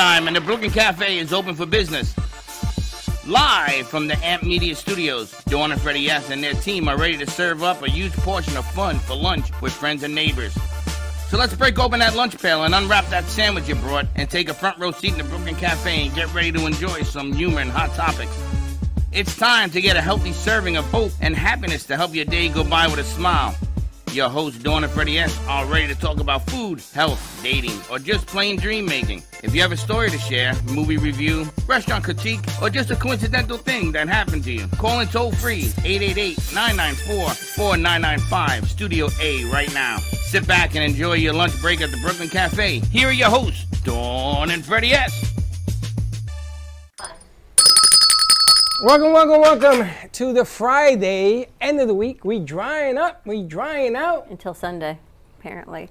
Lunchtime and the Brooklyn Cafe is open for business. Live from the Amp Media Studios, Dawn and Freddie S. and their team are ready to serve up a huge portion of fun for lunch with friends and neighbors. So let's break open that lunch pail and unwrap that sandwich you brought and take a front row seat in the Brooklyn Cafe and get ready to enjoy some humor and hot topics. It's time to get a healthy serving of hope and happiness to help your day go by with a smile. Your host, Dawn and Freddie S., are ready to talk about food, health, dating, or just plain dream making. If you have a story to share, movie review, restaurant critique, or just a coincidental thing that happened to you, call in toll free 888-994-4995, Studio A right now. Sit back and enjoy your lunch break at the Brooklyn Cafe. Here are your hosts, Dawn and Freddie S. Welcome, welcome, welcome to the Friday end of the week. We drying up, we drying out. until Sunday, apparently.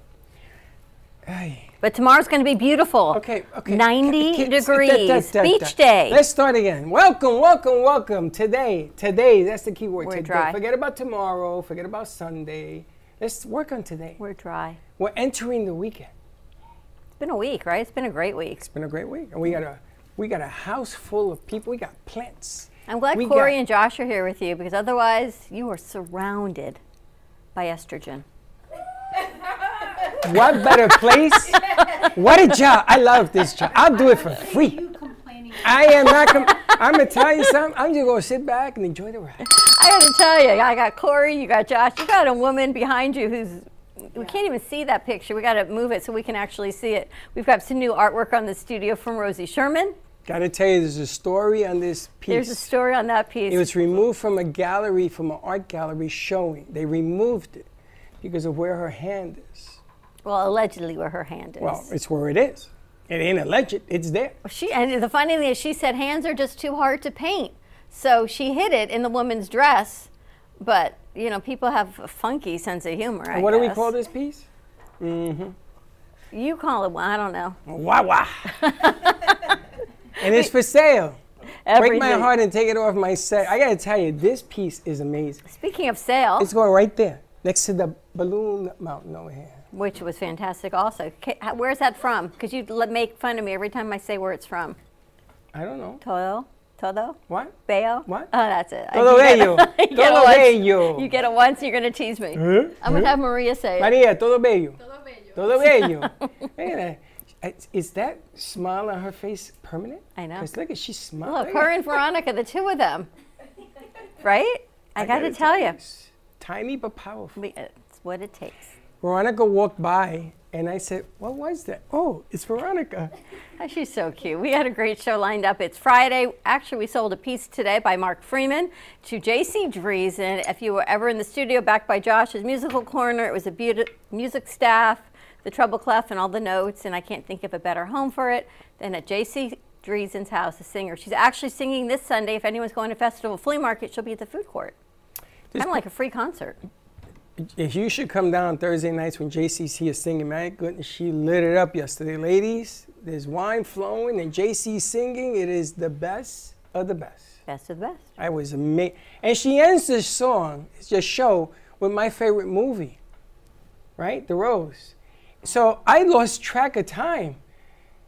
Ay. But tomorrow's going to be beautiful. Okay, okay. 90 Okay, degrees. da, da, da, Beach da. day. Let's start again. Welcome, welcome, welcome. Today, today, that's the key word. We're today. dry. Forget about tomorrow, forget about Sunday. Let's work on today. We're dry. We're entering the weekend. It's been a week, right? It's been a great week. It's been a great week. And we got a we got a house full of people. We got plants. I'm glad We Corey got- and Josh are here with you because otherwise you are surrounded by estrogen. What better place? what a job. I love this job. I'll do it for free. I am not com- I'm gonna tell you something. I'm just gonna sit back and enjoy the ride. I got to tell you, I got Corey, you got Josh, you got a woman behind you who's. We can't even see that picture. We got to move it so we can actually see it. We've got some new artwork on the studio from Rosie Sherman. Gotta tell you, there's a story on this piece. There's a story on that piece. It was removed from a gallery, from an art gallery showing. They removed it because of where her hand is. well, allegedly where her hand is. Well, it's where it is. It ain't alleged. It's there. She and the funny thing is, she said hands are just too hard to paint, so she hid it in the woman's dress. But you know, people have a funky sense of humor. What do we call this piece? Mm-hmm. You call it one. I don't know. Wah wah. and it's for sale. Break my heart and take it off my set. I gotta tell you, this piece is amazing. Speaking of sale, It's going right there, next to the balloon mountain over here. which was fantastic, also. Where's that from? Because you make fun of me every time I say where it's from. I don't know. Todo, todo, What? Bello. What? Oh, that's it. Todo You bello. you get it Todo once. bello. You get it once, you're gonna tease me. I'm gonna have Maria say it. Maria, todo bello. Todo bello. Look at that. Is- Is that smile on her face permanent? I know. Because look at she's smiling. Look, her and Veronica, the two of them. Right? I, got to gotta tell you, Tiny but powerful. it's what it takes. Veronica walked by and I said, What was that? Oh, it's Veronica. Oh, she's so cute. We had a great show lined up. It's Friday. Actually, we sold a piece today by Mark Freeman to J.C. Dreesen. If you were ever in the studio, back by Josh's musical corner, it was a beautiful music staff, the treble clef, and all the notes. And I can't think of a better home for it than at J.C. Dreesen's house, a singer. She's actually singing this Sunday. If anyone's going to Festival Flea Market, she'll be at the food court. Kind of like a free concert. If you should come down Thursday nights when JC's here singing, my goodness, she lit it up yesterday. Ladies, there's wine flowing and JC's singing. It is the best of the best. Best of the best. I was amazed. And she ends this song, it's just show, with my favorite movie, right? The Rose. So I lost track of time.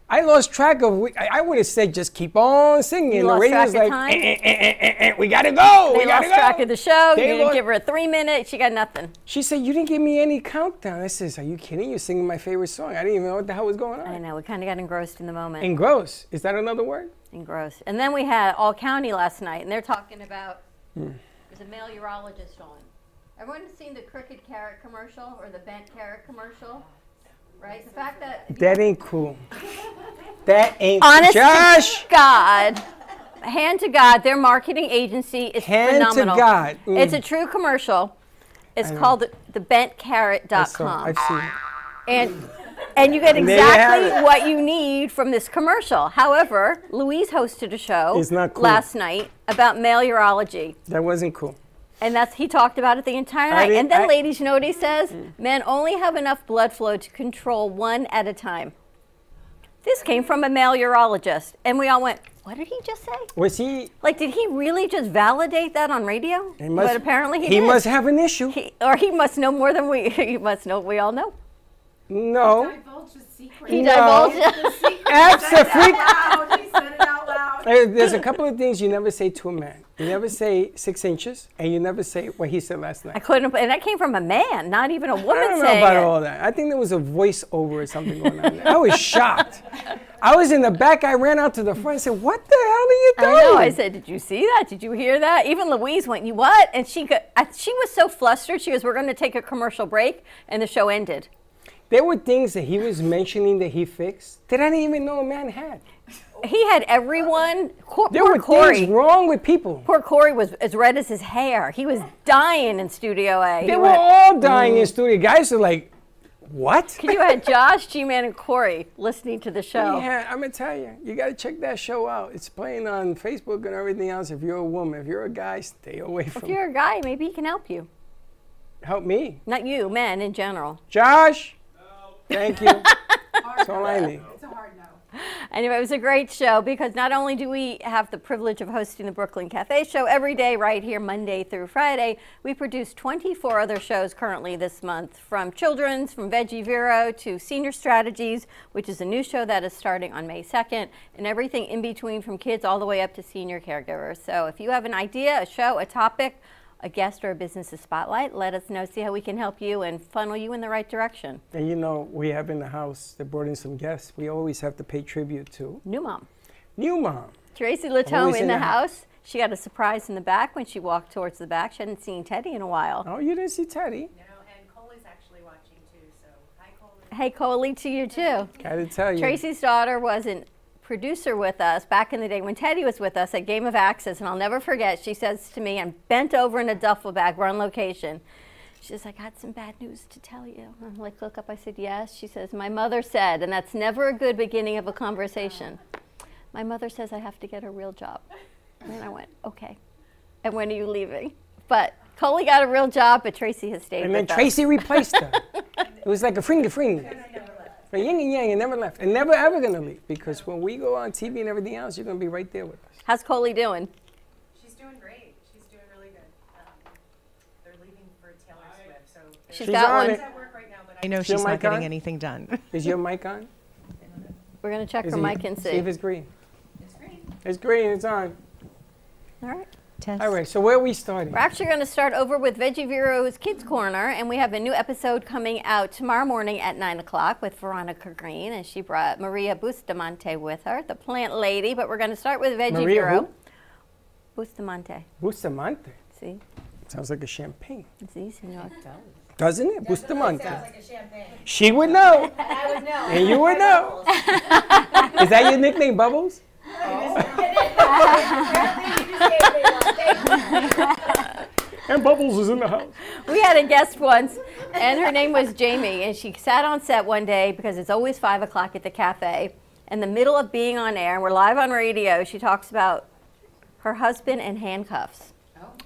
I lost track of, I, I would have said just keep on singing. You the lost radio's track of time? "Eh, eh, eh, eh, eh, we gotta go. They we gotta lost track go." of the show. They you didn't lost- give her a three minute. She got nothing. She said, You didn't give me any countdown. I says, Are you kidding? You're singing my favorite song. I didn't even know what the hell was going on. I know. We kind of got engrossed in the moment. Engrossed. Is that another word? engrossed. And then we had All County last night, and they're talking about Hmm. there's a male urologist on. Everyone seen the crooked carrot commercial or the bent carrot commercial, right? The fact that That ain't cool. That ain't honest Josh! to God, hand to God, their marketing agency is Hand to phenomenal. God. Mm. It's a true commercial. It's know. called the bentcarrot.com. I've seen it. and and you get And you exactly what you need from this commercial. However, Louise hosted a show not cool. last night about male urology, That wasn't cool. And that's he talked about it the entire night. didn't- And then, I- ladies, you know what he says? Mm. Men only have enough blood flow to control one at a time. This came from a male urologist, and we all went, "What did he just say? Was he? Like, did he really just validate that on radio?" he must, but apparently he, he did. must have an issue. He, or he must know more than we. He must know. We all know. no. Divulge the secret. He No. divulged. The secret Absolutely. loud. He said it out loud. There's a couple of things you never say to a man. You never say six inches, and you never say what he said last night. I couldn't, and that came from a man, not even a woman I don't know saying about it. all that. I think there was a voiceover or something going on. There. I was shocked. I was in the back. I ran out to the front and said, "What the hell are you doing?" I doing?" know. I said, "Did you see that? Did you hear that?" Even Louise went, "You what?" And she got, I, she was so flustered. She goes, "We're going to take a commercial break," and the show ended. There were things that he was mentioning that he fixed that I didn't even know a man had. He had everyone. Cor- There poor were Corey. things wrong with people. Poor Corey was as red as his hair. He was dying in Studio A. They He were went- all mm. dying in studio. Guys are like, "What?" you had Josh, G-Man, and Corey listening to the show. Yeah, I'm gonna tell you, you gotta check that show out. It's playing on Facebook and everything else. If you're a woman, if you're a guy, stay away from. It. If you're a guy, maybe he can help you. Help me, Not you, men in general. Josh. Thank you. That's all I need. It's a hard no. Anyway, it was a great show because not only do we have the privilege of hosting the Brooklyn Cafe show every day right here, Monday through Friday, we produce 24 other shows currently this month from children's, from Veggie Vero to Senior Strategies, which is a new show that is starting on May 2nd, and everything in between from kids all the way up to senior caregivers. So if you have an idea, a show, a topic, a guest, or a business to spotlight, let us know, see how we can help you and funnel you in the right direction. And you know, we have in the house that brought in some guests. We always have to pay tribute to New mom. new mom. Tracy Lautomne in in the the hou- house. She got a surprise in the back when she walked towards the back. She hadn't seen Teddy in a while. Oh, you didn't see Teddy? No, know, and Coley's actually watching too, so hi Coley. Hey, Coley, to you too. Gotta tell you. Tracy's daughter was a producer with us back in the day when Teddy was with us at Game of Access, and I'll never forget. She says to me, I'm bent over in a duffel bag. We're on location. She says, I got some bad news to tell you. I'm like, look up. I said, yes. She says, my mother said, and that's never a good beginning of a conversation. My mother says I have to get a real job. And I went, okay. And when are you leaving? But Coley got a real job, but Tracy has stayed and then us. Tracy replaced her. it was like a fring a fring. A yin and yang and never left. And never ever gonna leave. Because when we go on TV and everything else, you're gonna be right there with us. How's Coley doing? She's doing great. She's doing really good. Um, they're leaving for Taylor Swift, so She's She's got on one. it. she's at work right now. But I know she's not getting on? anything done. Is your mic on? We're going to check Is her it- mic and See if see. it's green. it's green. It's green, it's on. All right. Test. All right, so where are we starting? We're actually going to start over with Veggie Vero's Kids Corner, and we have a new episode coming out tomorrow morning at 9 o'clock with Veronica Green, and she brought Maria Bustamante with her, the plant lady. But we're going to start with Veggie Maria Vero. who? Bustamante. Bustamante. See? Sounds like a champagne. See, senor. Doesn't it? Bustamante. Sounds like a champagne. She would know. I would know. And you would know. Is that your nickname, Bubbles? Oh. And Bubbles is in the house. We had a guest once, and her name was Jamie, and she sat on set one day because it's always five o'clock at the cafe. In the middle of being on air, and we're live on radio, she talks about her husband and handcuffs.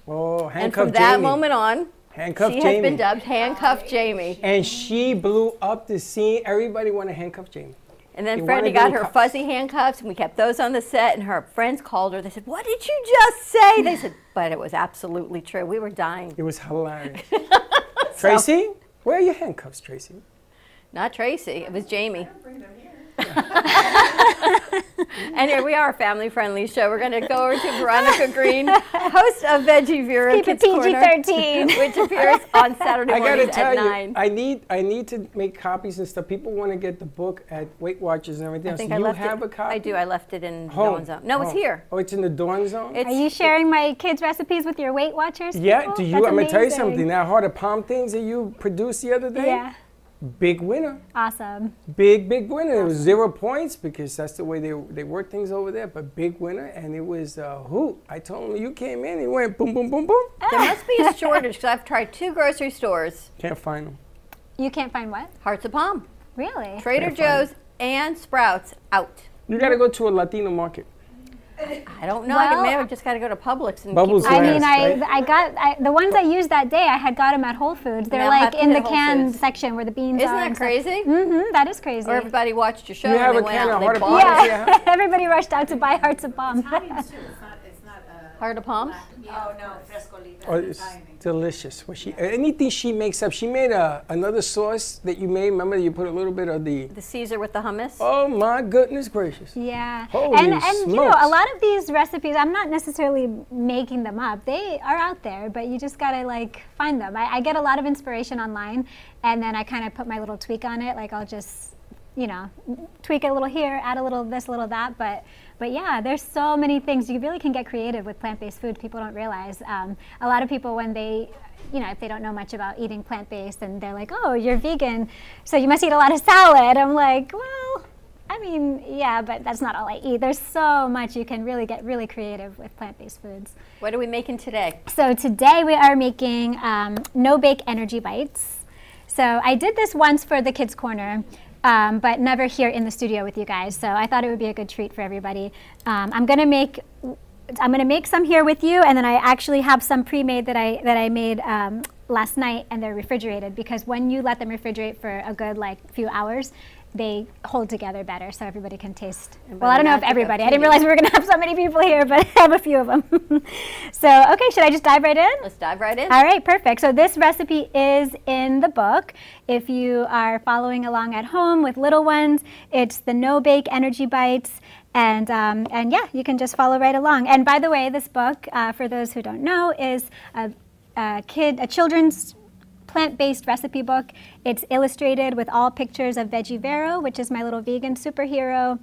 Oh, And handcuff from that Jamie. moment on, handcuff she Jamie. has been dubbed Handcuff Jamie. and she blew up the scene. Everybody wanted handcuff Jamie. And then You Freddie got her cuffs. fuzzy handcuffs, and we kept those on the set. And her friends called her. They said, "What did you just say?" They said, "But it was absolutely true. We were dying." It was hilarious. Tracy, where are your handcuffs, Tracy? Not Tracy. It was Jamie. and here we are, a family-friendly show. We're going to go over to Veronica Green, host of Veggie Vero Keep it Kids Corner, PG-13. which appears on Saturday I gotta mornings tell at you, nine. I need I need to make copies and stuff. People want to get the book at Weight Watchers and everything I else. think Do I you left have it. a copy? I do. I left it in Home. Dawn Zone. No, it's oh. here. Oh, it's in the Dawn Zone. It's Are you sharing my kids' recipes with your Weight Watchers? yeah. people? Do you? That's I'm gonna tell you something. That hard to palm things that you produced the other day. Yeah, Big winner. awesome. Big big winner. It was zero points because that's the way they they work things over there. But big winner, and it was uh, a hoot. I told him you came in. He went boom boom boom boom. There must be a shortage because I've tried two grocery stores, Can't find them. You can't find what? Hearts of Palm, Really? Trader Can't Joe's, and Sprouts out. You gotta go to a Latino market. I don't know. I Well- may have just got to go to Publix and Bubbles keep I mean, I, right? I got I, the ones I used that day. I had got them at Whole Foods. They're like in the Whole can Foods. section where the beans are. Isn't are. that and stuff. crazy? Mm-hmm. That is crazy. Or everybody watched your show You and have they a went can out of Heart of bought. Palm? Yeah, everybody rushed out to buy Hearts of Palm. Heart of palms. Oh, no, fresco libre. Oh, it's delicious. What she anything she makes up. She made a another sauce that you made. Remember, you put a little bit of the. The Caesar with the hummus. Oh my goodness gracious! Yeah. Holy and and you know, a lot of these recipes, I'm not necessarily making them up. They are out there, but you just gotta like find them. I, I get a lot of inspiration online, and then I kind of put my little tweak on it. Like I'll just, you know, tweak it a little here, add a little this, a little that. But but yeah, there's so many things. You really can get creative with plant-based food. People don't realize. Um, a lot of people when they you know, if they don't know much about eating plant-based and they're like, "Oh, you're vegan, so you must eat a lot of salad." I'm like, "Well, I mean, yeah, but that's not all I eat. There's so much you can really get really creative with plant-based foods. What are we making today? So today we are making um, no bake energy bites. So I did this once for the kids corner, um, but never here in the studio with you guys. So I thought it would be a good treat for everybody. Um, I'm gonna make. I'm gonna make some here with you, and then I actually have some pre-made that I that I made um, last night, and they're refrigerated because when you let them refrigerate for a good like few hours, they hold together better, so everybody can taste. Well, I don't know if everybody. I didn't realize we were gonna have so many people here, but I have a few of them. so okay, should I just dive right in? Let's dive right in. All right, perfect. So this recipe is in the book. If you are following along at home with little ones, it's the No Bake Energy Bites. And, um, and yeah, you can just follow right along. And by the way, this book, uh, for those who don't know, is a, a kid, a children's plant-based recipe book. It's illustrated with all pictures of Veggie Vero, which is my little vegan superhero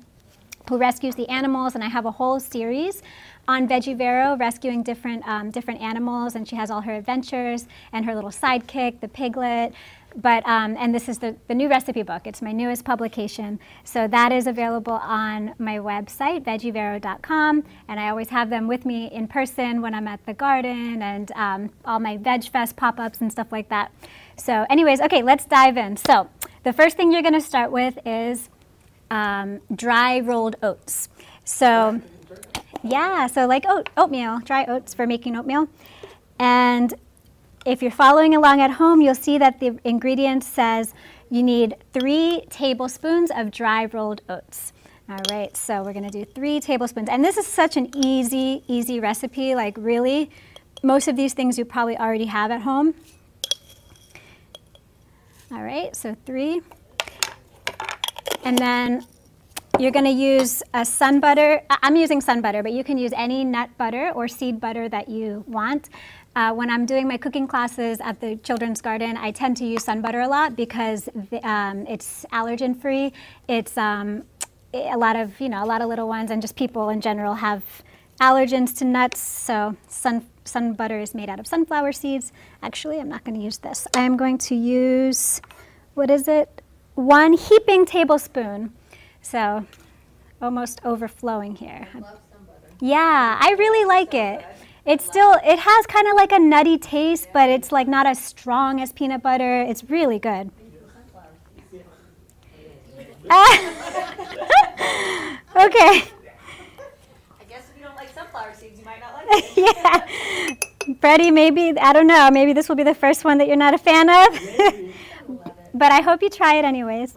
who rescues the animals, and I have a whole series on Veggie Vero rescuing different um, different animals, and she has all her adventures and her little sidekick, the piglet. But um, and this is the, the new recipe book. It's my newest publication, so that is available on my website veggievero.com, and I always have them with me in person when I'm at the garden and um, all my Veg Fest pop-ups and stuff like that. So, anyways, okay, let's dive in. So, the first thing you're going to start with is um, dry rolled oats. So, yeah, so like oat, oatmeal, dry oats for making oatmeal. And if you're following along at home, you'll see that the ingredient says you need three tablespoons of dry rolled oats. All right, so we're gonna do three tablespoons. And this is such an easy, easy recipe. Like, really, most of these things you probably already have at home. All right, so three. And then you're to use a sun butter. I'm using sun butter, but you can use any nut butter or seed butter that you want. Uh, when I'm doing my cooking classes at the Children's Garden, I tend to use sun butter a lot because the, um, it's allergen free. It's um, a lot of you know a lot of little ones and just people in general have allergens to nuts. So sun sun butter is made out of sunflower seeds. Actually, I'm not going to use this. I am going to use what is it? One heaping tablespoon. So almost overflowing here. Yeah, I really like it. It's still it has kind of like a nutty taste, but it's like not as strong as peanut butter. It's really good. okay. I guess if you don't like sunflower seeds, you might not like it. yeah. Freddie, maybe, I don't know, maybe this will be the first one that you're not a fan of. but I hope you try it anyways.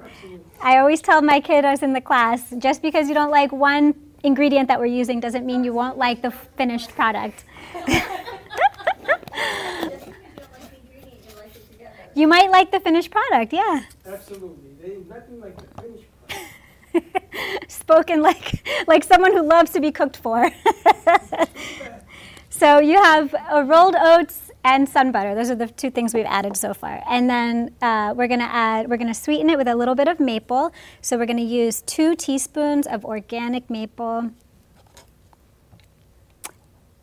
I always tell my kiddos in the class just because you don't like one ingredient that we're using doesn't mean you won't like the finished product. you might like the finished product, yeah. Absolutely. There's nothing like the finished spoken like like someone who loves to be cooked for. so you have uh, rolled oats and sun butter. Those are the two things we've added so far. And then uh, we're gonna add we're gonna sweeten it with a little bit of maple. So we're gonna use two teaspoons of organic maple.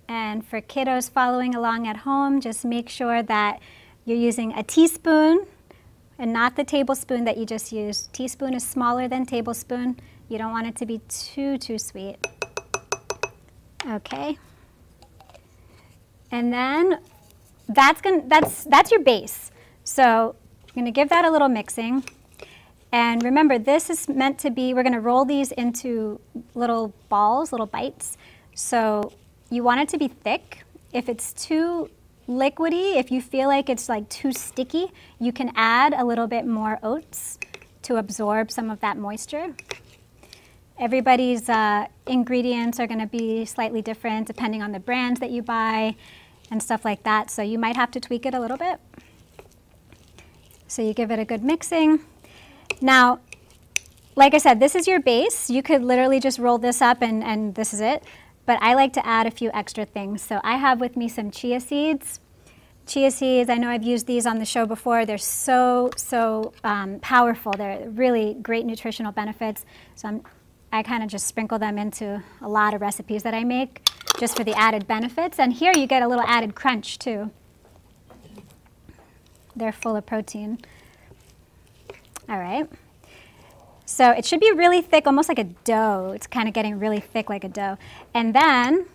And for kiddos following along at home, just make sure that you're using a teaspoon and not the tablespoon that you just used. Teaspoon is smaller than tablespoon. You don't want it to be too, too sweet. Okay. And then that's gonna, that's that's your base. So I'm to give that a little mixing. And remember, this is meant to be, we're to roll these into little balls, little bites. So you want it to be thick. If it's too liquidy, if you feel like it's like too sticky, you can add a little bit more oats to absorb some of that moisture. everybody's uh, ingredients are to be slightly different depending on the brand that you buy and stuff like that. So you might have to tweak it a little bit. So you give it a good mixing. Now, like I said, this is your base. You could literally just roll this up and, and this is it. But I like to add a few extra things. So I have with me some chia seeds. Chia seeds, I know I've used these on the show before. They're so, so um, powerful. They're really great nutritional benefits. So I'm, I kind of just sprinkle them into a lot of recipes that I make just for the added benefits. And here you get a little added crunch too. They're full of protein. All right. So it should be really thick, almost like a dough. It's kind of getting really thick like a dough. And then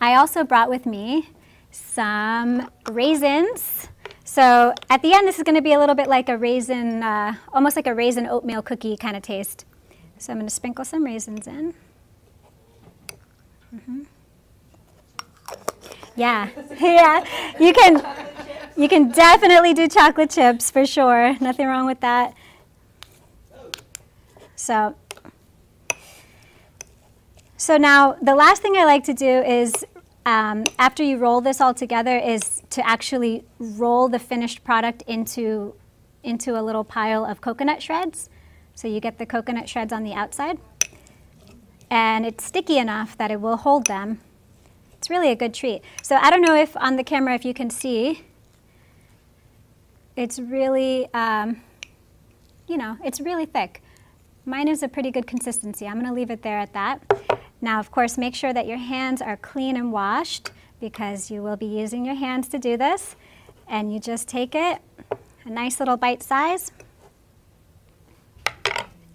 I also brought with me some raisins. So at the end, this is going to be a little bit like a raisin, uh, almost like a raisin oatmeal cookie kind of taste. So I'm going to sprinkle some raisins in. Mm-hmm. Yeah, yeah. You can, you can definitely do chocolate chips for sure. Nothing wrong with that. So, so now the last thing I like to do is um, after you roll this all together is to actually roll the finished product into, into a little pile of coconut shreds. So you get the coconut shreds on the outside. And it's sticky enough that it will hold them. It's really a good treat. So I don't know if on the camera if you can see, it's really, um, you know, it's really thick. Mine is a pretty good consistency. I'm going to leave it there at that. Now, of course, make sure that your hands are clean and washed because you will be using your hands to do this. And you just take it, a nice little bite size.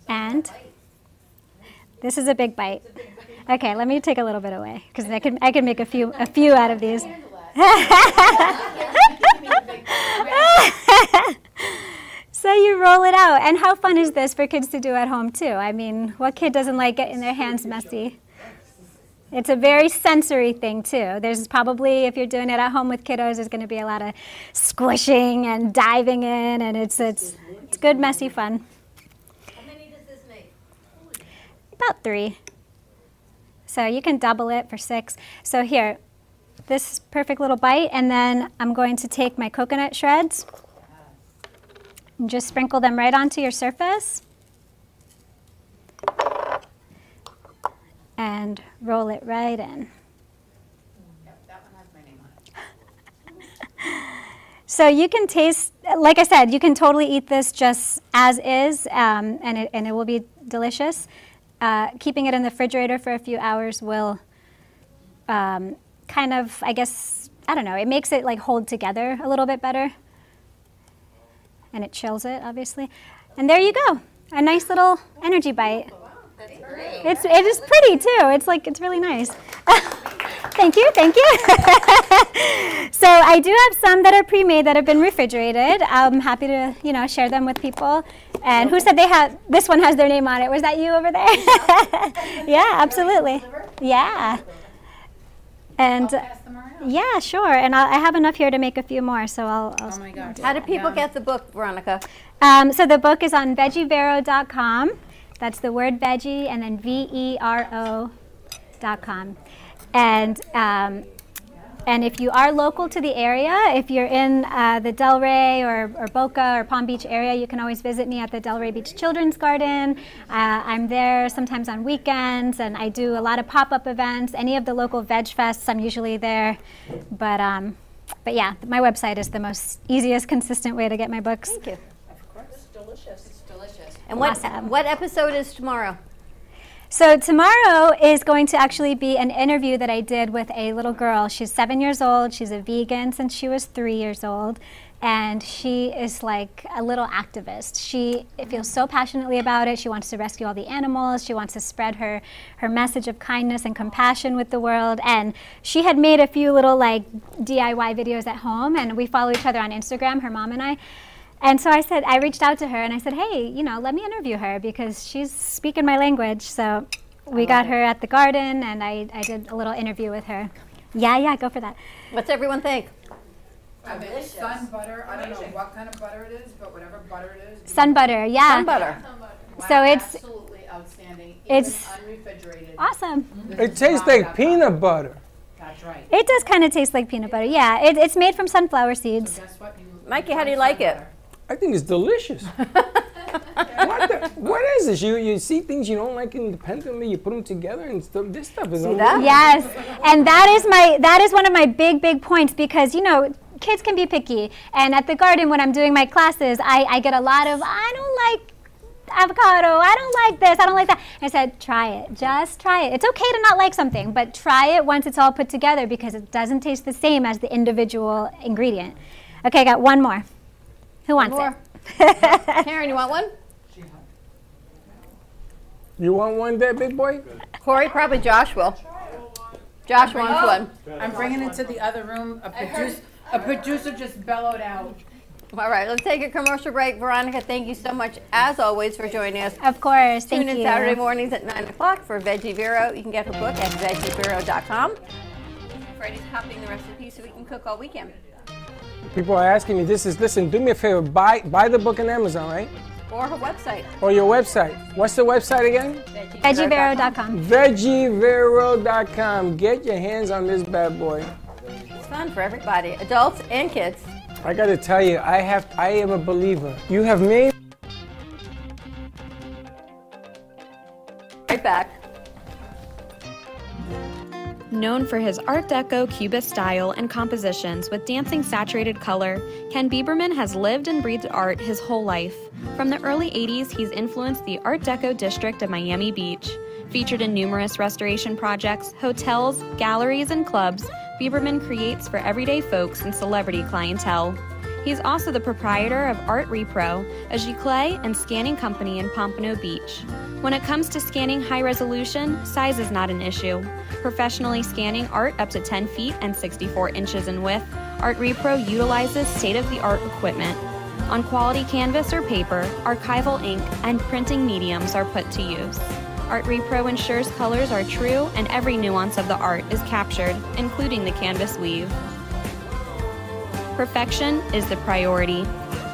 And this is a big bite. Okay, let me take a little bit away because I can I can make a few a few out of these. so you roll it out, and how fun is this for kids to do at home too? I mean, what kid doesn't like getting their hands messy? It's a very sensory thing too. There's probably, if you're doing it at home with kiddos, there's going to be a lot of squishing and diving in, and it's it's it's good, messy fun. How many does this make? About three. So you can double it for six. So here, this perfect little bite, and then I'm going to take my coconut shreds and just sprinkle them right onto your surface. And roll it right in. So you can taste, like I said, you can totally eat this just as is, um, and, it, and it will be delicious. Uh, keeping it in the refrigerator for a few hours will um, kind of, I guess, I don't know, it makes it like hold together a little bit better. And it chills it, obviously. And there you go, a nice little energy bite. It's it is pretty too. It's like it's really nice. thank you, thank you. so I do have some that are pre-made that have been refrigerated. I'm happy to you know share them with people. And who said they have this one has their name on it? Was that you over there? yeah, absolutely. Yeah. And Pass them yeah, sure. And I'll, I have enough here to make a few more, so I'll. I'll Oh my gosh. How do people get the book, Veronica? um, so the book is on veggievero.com. That's the word veggie and then V E R O dot com. And um, and if you are local to the area, if you're in uh, the Delray or, or Boca or Palm Beach area, you can always visit me at the Delray Beach Children's Garden. Uh, I'm there sometimes on weekends, and I do a lot of pop-up events. Any of the local veg fests, I'm usually there. But um, but yeah, my website is the most easiest, consistent way to get my books. Thank you. Of course, it's delicious. It's delicious. And what, Awesome. what episode is tomorrow? So tomorrow is going to actually be an interview that I did with a little girl. She's seven years old. She's a vegan since she was three years old. And she is like a little activist. She feels so passionately about it. She wants to rescue all the animals. She wants to spread her, her message of kindness and compassion with the world. And she had made a few little like DIY videos at home, and we follow each other on Instagram, her mom and I. And so I said, I reached out to her and I said, hey, you know, let me interview her because she's speaking my language. So we got her at the garden and I, I did a little interview with her. Yeah, yeah, go for that. What's everyone think? I mean, sun butter, I don't know what kind of butter it is, but whatever butter it is. Sun butter, yeah. Sun butter. So it's Absolutely outstanding. It's- even unrefrigerated. Awesome. Mm-hmm. It tastes like peanut butter. That's right. It does kind of taste like peanut butter. Yeah, it, it's made from sunflower seeds. Guess what? You Mikey, how do you like it? I think it's delicious. what, the, what is this? You you see things you don't like independently, you put them together, and stuff. This stuff is See that? Yes, and that is my that is one of my big big points because you know kids can be picky, and at the garden when I'm doing my classes, I, I get a lot of I don't like avocado, I don't like this, I don't like that. I said try it, just try it. It's okay to not like something, but try it once it's all put together because it doesn't taste the same as the individual ingredient. Okay, I got one more. Who wants More. it? Karen, you want one? You want one, there, big boy? Corey, probably Josh will. Josh wants oh. one. I'm bringing it to the other room. A producer, a producer just bellowed out. All right, let's take a commercial break. Veronica, thank you so much, as always, for joining us. Of course, thank Tune in you. Saturday mornings at 9 o'clock for Veggie Vero. You can get her book at veggievero.com. Freddie's copying the recipe so we can cook all weekend. People are asking me. This is listen. Do me a favor. Buy buy the book on Amazon, right? Or her website, Or your website. What's the website again? veggievero.com. Veggievero.com. Veggievero.com. Get your hands on this bad boy. It's fun for everybody, adults and kids. I gotta tell you, I have I am a believer. You have made Right back. Known for his Art Deco Cubist style and compositions with dancing saturated color, Ken Bieberman has lived and breathed art his whole life. From the early 80s, he's influenced the Art Deco district of Miami Beach. Featured in numerous restoration projects, hotels, galleries, and clubs, Bieberman creates for everyday folks and celebrity clientele. He's also the proprietor of Art Repro, a giclée and scanning company in Pompano Beach. When it comes to scanning high resolution, size is not an issue. Professionally scanning art up to 10 feet and 64 inches in width, Art Repro utilizes state of the art equipment. On quality canvas or paper, archival ink and printing mediums are put to use. Art Repro ensures colors are true and every nuance of the art is captured, including the canvas weave. Perfection is the priority.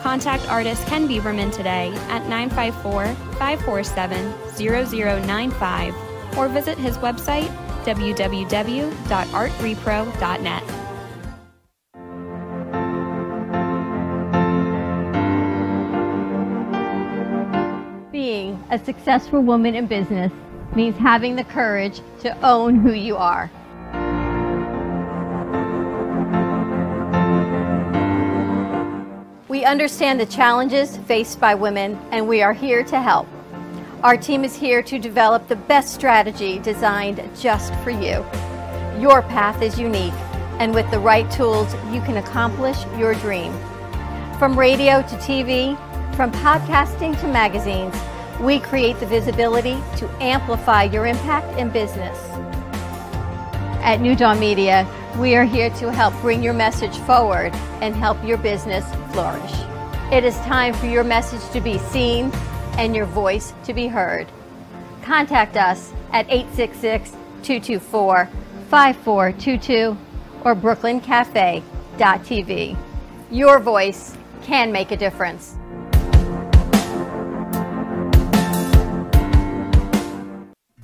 Contact artist Ken Bieberman today at 954 547 0095 or visit his website www.artrepro.net. Being a successful woman in business means having the courage to own who you are. We understand the challenges faced by women, and we are here to help. Our team is here to develop the best strategy designed just for you. Your path is unique, and with the right tools, you can accomplish your dream. From radio to TV, from podcasting to magazines, we create the visibility to amplify your impact in business. At New Dawn Media, we are here to help bring your message forward and help your business flourish. It is time for your message to be seen and your voice to be heard. Contact us at 866 224 5422 or brooklyncafe.tv. Your voice can make a difference.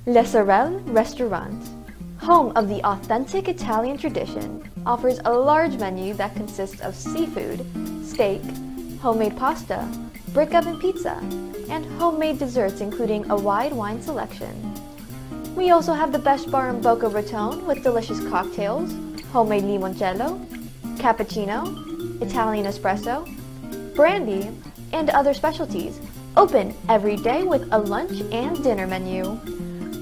Le Sorel Restaurant, home of the authentic Italian tradition, offers a large menu that consists of seafood, steak, homemade pasta, brick oven pizza, and homemade desserts including a wide wine selection. We also have the best bar in Boca Raton with delicious cocktails, homemade limoncello, cappuccino, Italian espresso, brandy, and other specialties. Open every day with a lunch and dinner menu.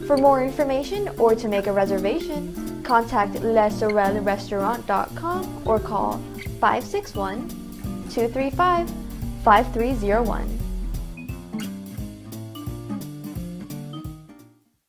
For more information or to make a reservation, contact lesorelrestaurant.com or call 561 235 5301.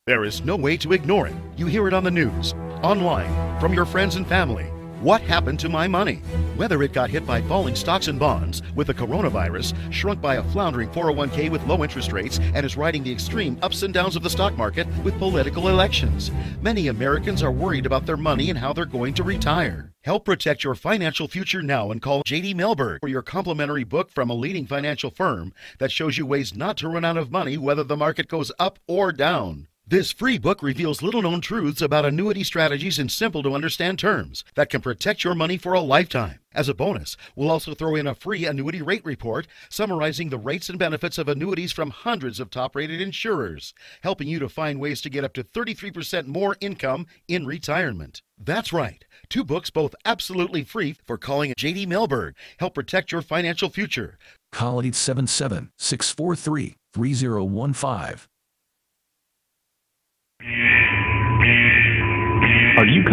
There is no way to ignore it. You hear it on the news, online, from your friends and family. What happened to my money? Whether it got hit by falling stocks and bonds, with the coronavirus, shrunk by a floundering 401k with low interest rates, and is riding the extreme ups and downs of the stock market with political elections. Many Americans are worried about their money and how they're going to retire. Help protect your financial future now and call JD Melberg for your complimentary book from a leading financial firm that shows you ways not to run out of money whether the market goes up or down. This free book reveals little known truths about annuity strategies in simple to understand terms that can protect your money for a lifetime. As a bonus, we'll also throw in a free annuity rate report summarizing the rates and benefits of annuities from hundreds of top rated insurers, helping you to find ways to get up to 33% more income in retirement. That's right, two books both absolutely free for calling JD Melberg. Help protect your financial future. Call 877 643 3015.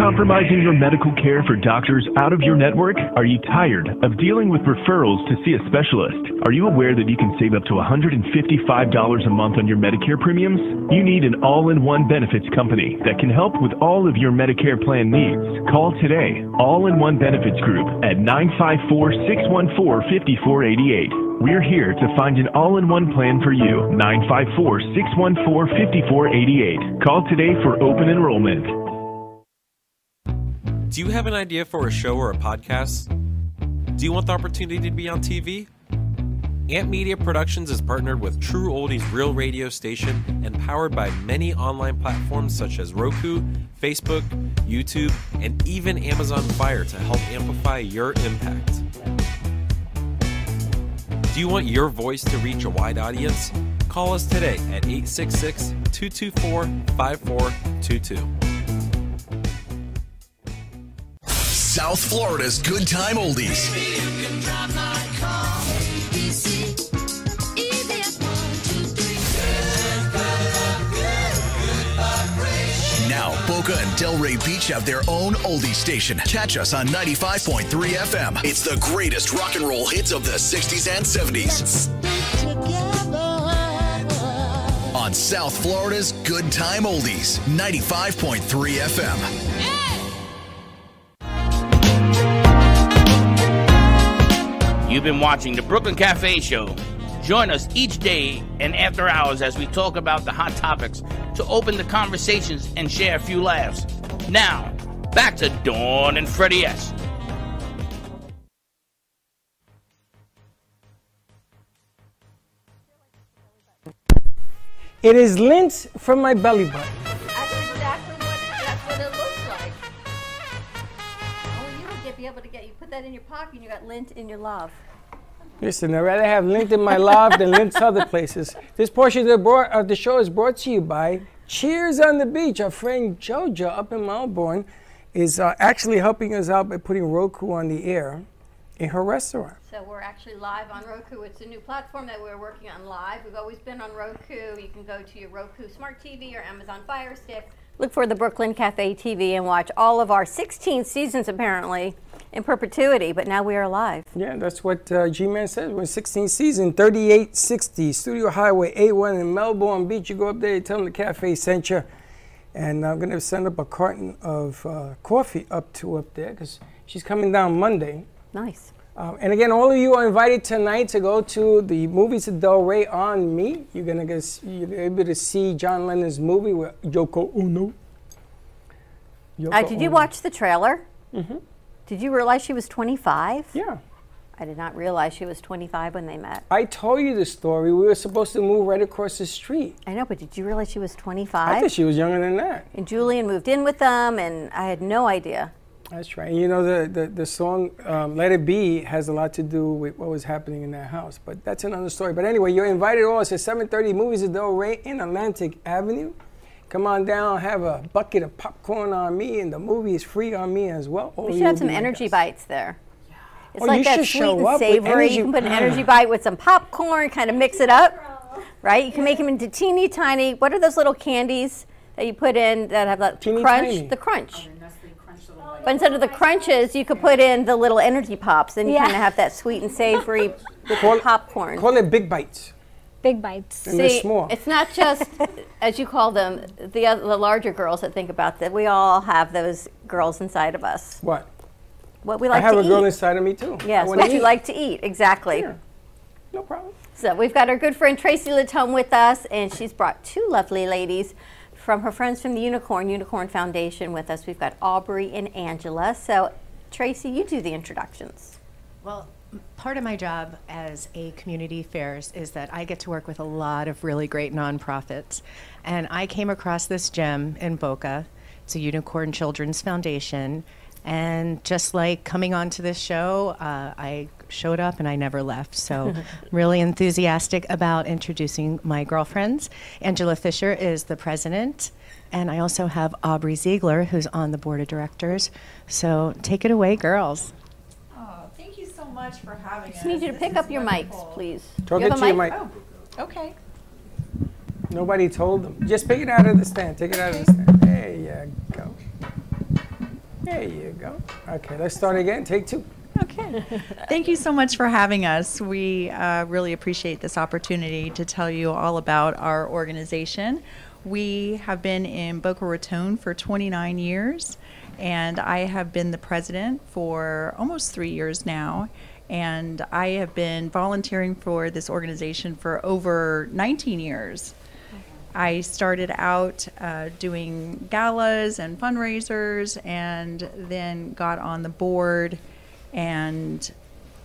Compromising your medical care for doctors out of your network? Are you tired of dealing with referrals to see a specialist? Are you aware that you can save up to $155 a month on your Medicare premiums? You need an all-in-one benefits company that can help with all of your Medicare plan needs. Call today, All-in-One Benefits Group at 954-614-5488. We're here to find an all-in-one plan for you. 954-614-5488. Call today for open enrollment. Do you have an idea for a show or a podcast? Do you want the opportunity to be on TV? Amp Media Productions is partnered with True Oldies Real Radio Station and powered by many online platforms such as Roku, Facebook, YouTube, and even Amazon Fire to help amplify your impact. Do you want your voice to reach a wide audience? Call us today at 866 224 5422. South Florida's Good Time Oldies. Now, Boca and Delray Beach have their own oldie station. Catch us on 95.3 FM. It's the greatest rock and roll hits of the 60s and 70s. On South Florida's Good Time Oldies, 95.3 FM. You've been watching the Brooklyn Cafe Show. Join us each day and after hours as we talk about the hot topics to open the conversations and share a few laughs. Now, back to Dawn and Freddie S. It is lint from my belly button. That in your pocket and you got lint in your love. Listen, I'd rather have lint in my love than lint other places. This portion of the, bro- of the show is brought to you by Cheers on the Beach. Our friend Jojo up in Melbourne is uh, actually helping us out by putting Roku on the air in her restaurant. So we're actually live on Roku. It's a new platform that we're working on live. We've always been on Roku. You can go to your Roku Smart TV or Amazon Fire Stick. Look for the Brooklyn Cafe TV and watch all of our 16 seasons apparently in perpetuity, but now we are alive. Yeah, that's what uh, G-Man says. We're in 16th season, 3860 Studio Highway A1 in Melbourne Beach. You go up there, you tell them the cafe sent you. And I'm going to send up a carton of uh, coffee up to up there because she's coming down Monday. Nice. Um, and again, all of you are invited tonight to go to the movies of Delray on me. You're gonna get you're able to see John Lennon's movie with Yoko Ono. Yoko Uh, did you watch the trailer? Mm-hmm. Did you realize she was 25? Yeah. I did not realize she was 25 when they met. I told you the story. We were supposed to move right across the street. I know, but did you realize she was 25? I thought she was younger than that. And Julian moved in with them, and I had no idea. That's right. You know, the, the, the song um, Let It Be has a lot to do with what was happening in that house, but that's another story. But anyway, you're invited all. It's at 7.30 Movies at Delray in Atlantic Avenue. Come on down, have a bucket of popcorn on me, and the movie is free on me as well. All We should have some energy guests. bites there. It's Oh, like that should sweet show and savory. You can put an energy bite with some popcorn, kind of mix it up, right? You can make them into teeny tiny. What are those little candies that you put in that have that Teeny crunch? tiny. The crunch. But instead of the crunches, you could put in the little energy pops, and you Yeah. kind of have that sweet and savory with Call the it- popcorn. Call it big bites. Big bites. And they're See, small. it's not just, as you call them, the, oth- the larger girls that think about that. We all have those girls inside of us. What? what we like I have to a girl eat. inside of me too. Yes, what you like to eat, exactly. No problem. So we've got our good friend Tracy Lautomne with us, and she's brought two lovely ladies from her friends from the Unicorn, Unicorn Foundation with us. We've got Aubrey and Angela. So, Tracy, you do the introductions. Well, m- part of my job as a community affairs is that I get to work with a lot of really great nonprofits. And I came across this gem in Boca. It's a Unicorn Children's Foundation. And just like coming onto this show, uh, I showed up and I never left. So, I'm really enthusiastic about introducing my girlfriends. Angela Fisher is the president. And I also have Aubrey Ziegler, who's on the board of directors. So, take it away, girls. Oh, thank you so much for having Just need you to This pick up your wonderful. mics, please. Talk You have into a your mic? mic. Oh, okay. Nobody told them. Just pick it out of the stand. Take it out of the stand. There you go. There you go. Okay, let's start again. Take two. Okay. Thank you so much for having us. We uh, really appreciate this opportunity to tell you all about our organization. We have been in Boca Raton for 29 years, and I have been the president for almost three years now. And I have been volunteering for this organization for over 19 years. I started out uh, doing galas and fundraisers and then got on the board. And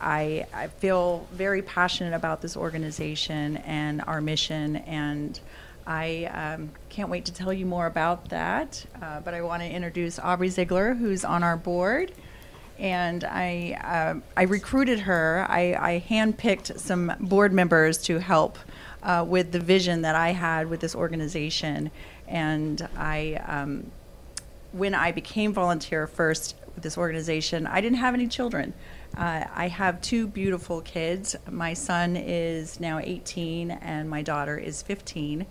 I, I feel very passionate about this organization and our mission. And I um, can't wait to tell you more about that. Uh, but I want to introduce Aubrey Ziegler, who's on our board. And I, uh, I recruited her. I, I handpicked some board members to help uh, with the vision that I had with this organization. And I, um, when I became volunteer first with this organization, I didn't have any children. Uh, I have two beautiful kids. My son is now 18, and my daughter is 15.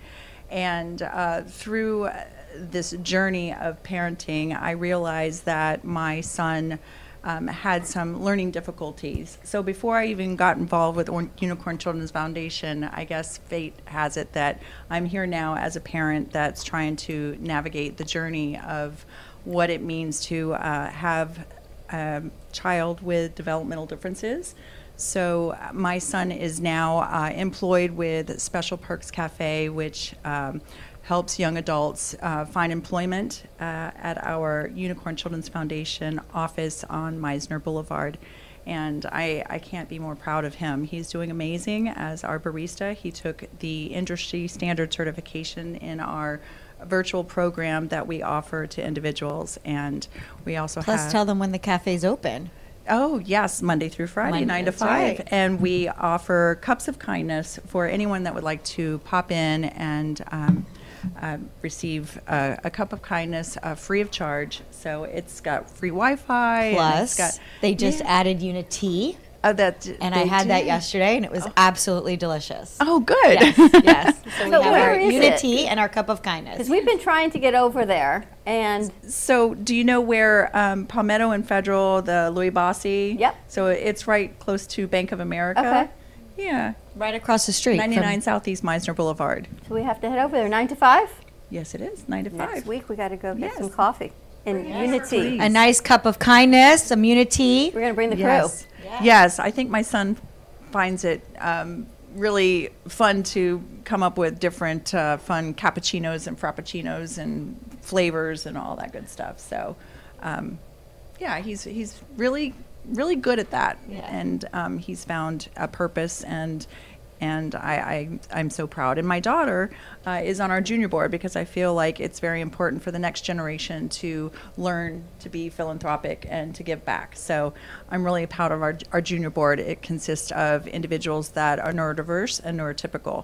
And uh, through this journey of parenting, I realized that my son um, had some learning difficulties. So before I even got involved with Or- Unicorn Children's Foundation, I guess fate has it that I'm here now as a parent that's trying to navigate the journey of what it means to uh, have a child with developmental differences. So uh, my son is now uh, employed with Special Perks Cafe, which um, helps young adults uh, find employment uh, at our Unicorn Children's Foundation office on Mizner Boulevard. And I, I can't be more proud of him. He's doing amazing as our barista. He took the industry standard certification in our virtual program that we offer to individuals. And we also Plus, tell them when the cafe's open. Oh, yes, Monday through Friday, Monday, 9 to 5. right. And we offer cups of kindness for anyone that would like to pop in and um, uh, receive uh, a cup of kindness uh, free of charge. So it's got free Wi Fi. Plus, got, they just Yeah. added Unity. Oh, that, and I they had that yesterday, and it was absolutely delicious. Oh, good. Yes, yes. So we So have our Unity it? and our cup of kindness. Because we've been trying to get over there, and So, do you know where um, Palmetto and Federal, the Louie Bossi? Yep. So it's right close to Bank of America. Okay. Yeah. Right across the street. from- 99 Southeast Mizner Boulevard. so we have to head over there nine to five. Yes, it is. 9 to 5. Next week we got to go get Yes. some coffee in Unity. a nice cup of kindness, some Unity. We're gonna bring the Yes. crew. Yes, I think my son finds it um, really fun to come up with different uh, fun cappuccinos and frappuccinos and flavors and all that good stuff. So, um, yeah, he's he's really really good at that, and um, he's found a purpose and. And I, I, I'm so proud. And my daughter uh, is on our junior board because I feel like it's very important for the next generation to learn to be philanthropic and to give back. So I'm really proud of our, our junior board. It consists of individuals that are neurodiverse and neurotypical.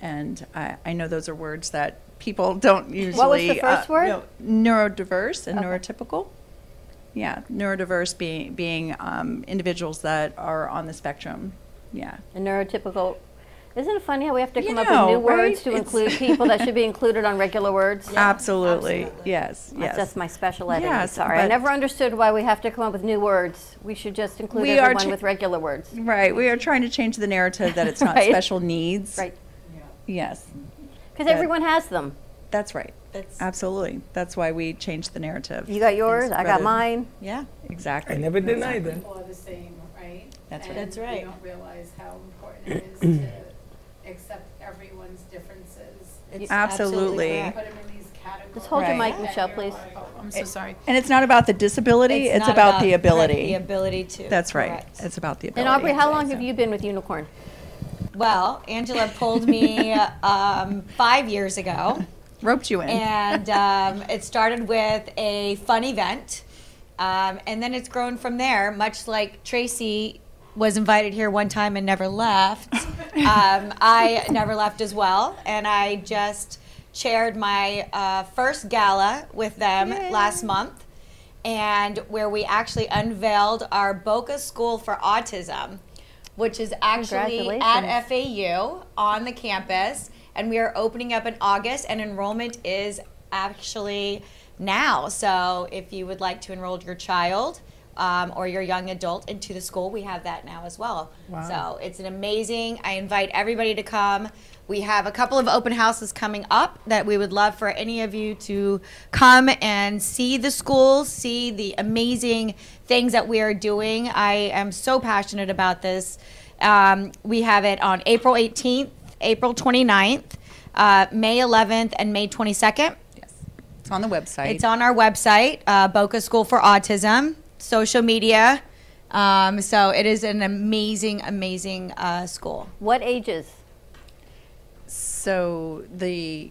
And I, I know those are words that people don't usually. What was the first uh, word? know. neurodiverse and Okay. neurotypical. Yeah, neurodiverse being being um, individuals that are on the spectrum. Yeah. A neurotypical. Isn't it funny how we have to You come up with new right? words to It's- include people that should be included on regular words? absolutely. Yes. That's Yes. just my special editing. Yes, Sorry, I never understood why we have to come up with new words. We should just include We are everyone cha- with regular words. Right. We are trying to change the narrative that it's not Right. special needs. Right. Yes. Because everyone has them. That's right. Absolutely. That's why we changed the narrative. You got yours, I got mine. Yeah, exactly. I never denied Exactly. that. are the same, right? That's And right. That's right. We don't realize how important it is to accept everyone's differences. It's absolutely Put them in these categories. Just hold your Right. mic, Michelle, please. Oh, I'm so sorry. And it's not about the disability, It's it's, not about, about the the- ability. the ability to, That's right. correct. It's about the ability. And. Aubrey, how long have you been with Unicorn? Well, Angela pulled me um, five years ago. Roped you in. And um, it started with a fun event. Um, and then it's grown from there, much like Tracy was invited here one time and never left. um, I never left as well. And I just chaired my uh, first gala with them last month, and where we actually unveiled our Boca School for Autism, which is actually at FAU on the campus. And we are opening up in August, and enrollment is actually now. So if you would like to enroll your child, um, or your young adult into the school, we have that now as well. Wow. So it's an amazing. I invite everybody to come. We have a couple of open houses coming up that we would love for any of you to come and see the schools, see the amazing things that we are doing. I am so passionate about this. Um, we have it on April 18th, April 29th, uh, May 11th, and May 22nd. Yes, It's on the website. It's on our website, uh, Boca School for Autism, social media. Um, so it is an amazing, amazing uh, school. What ages? So the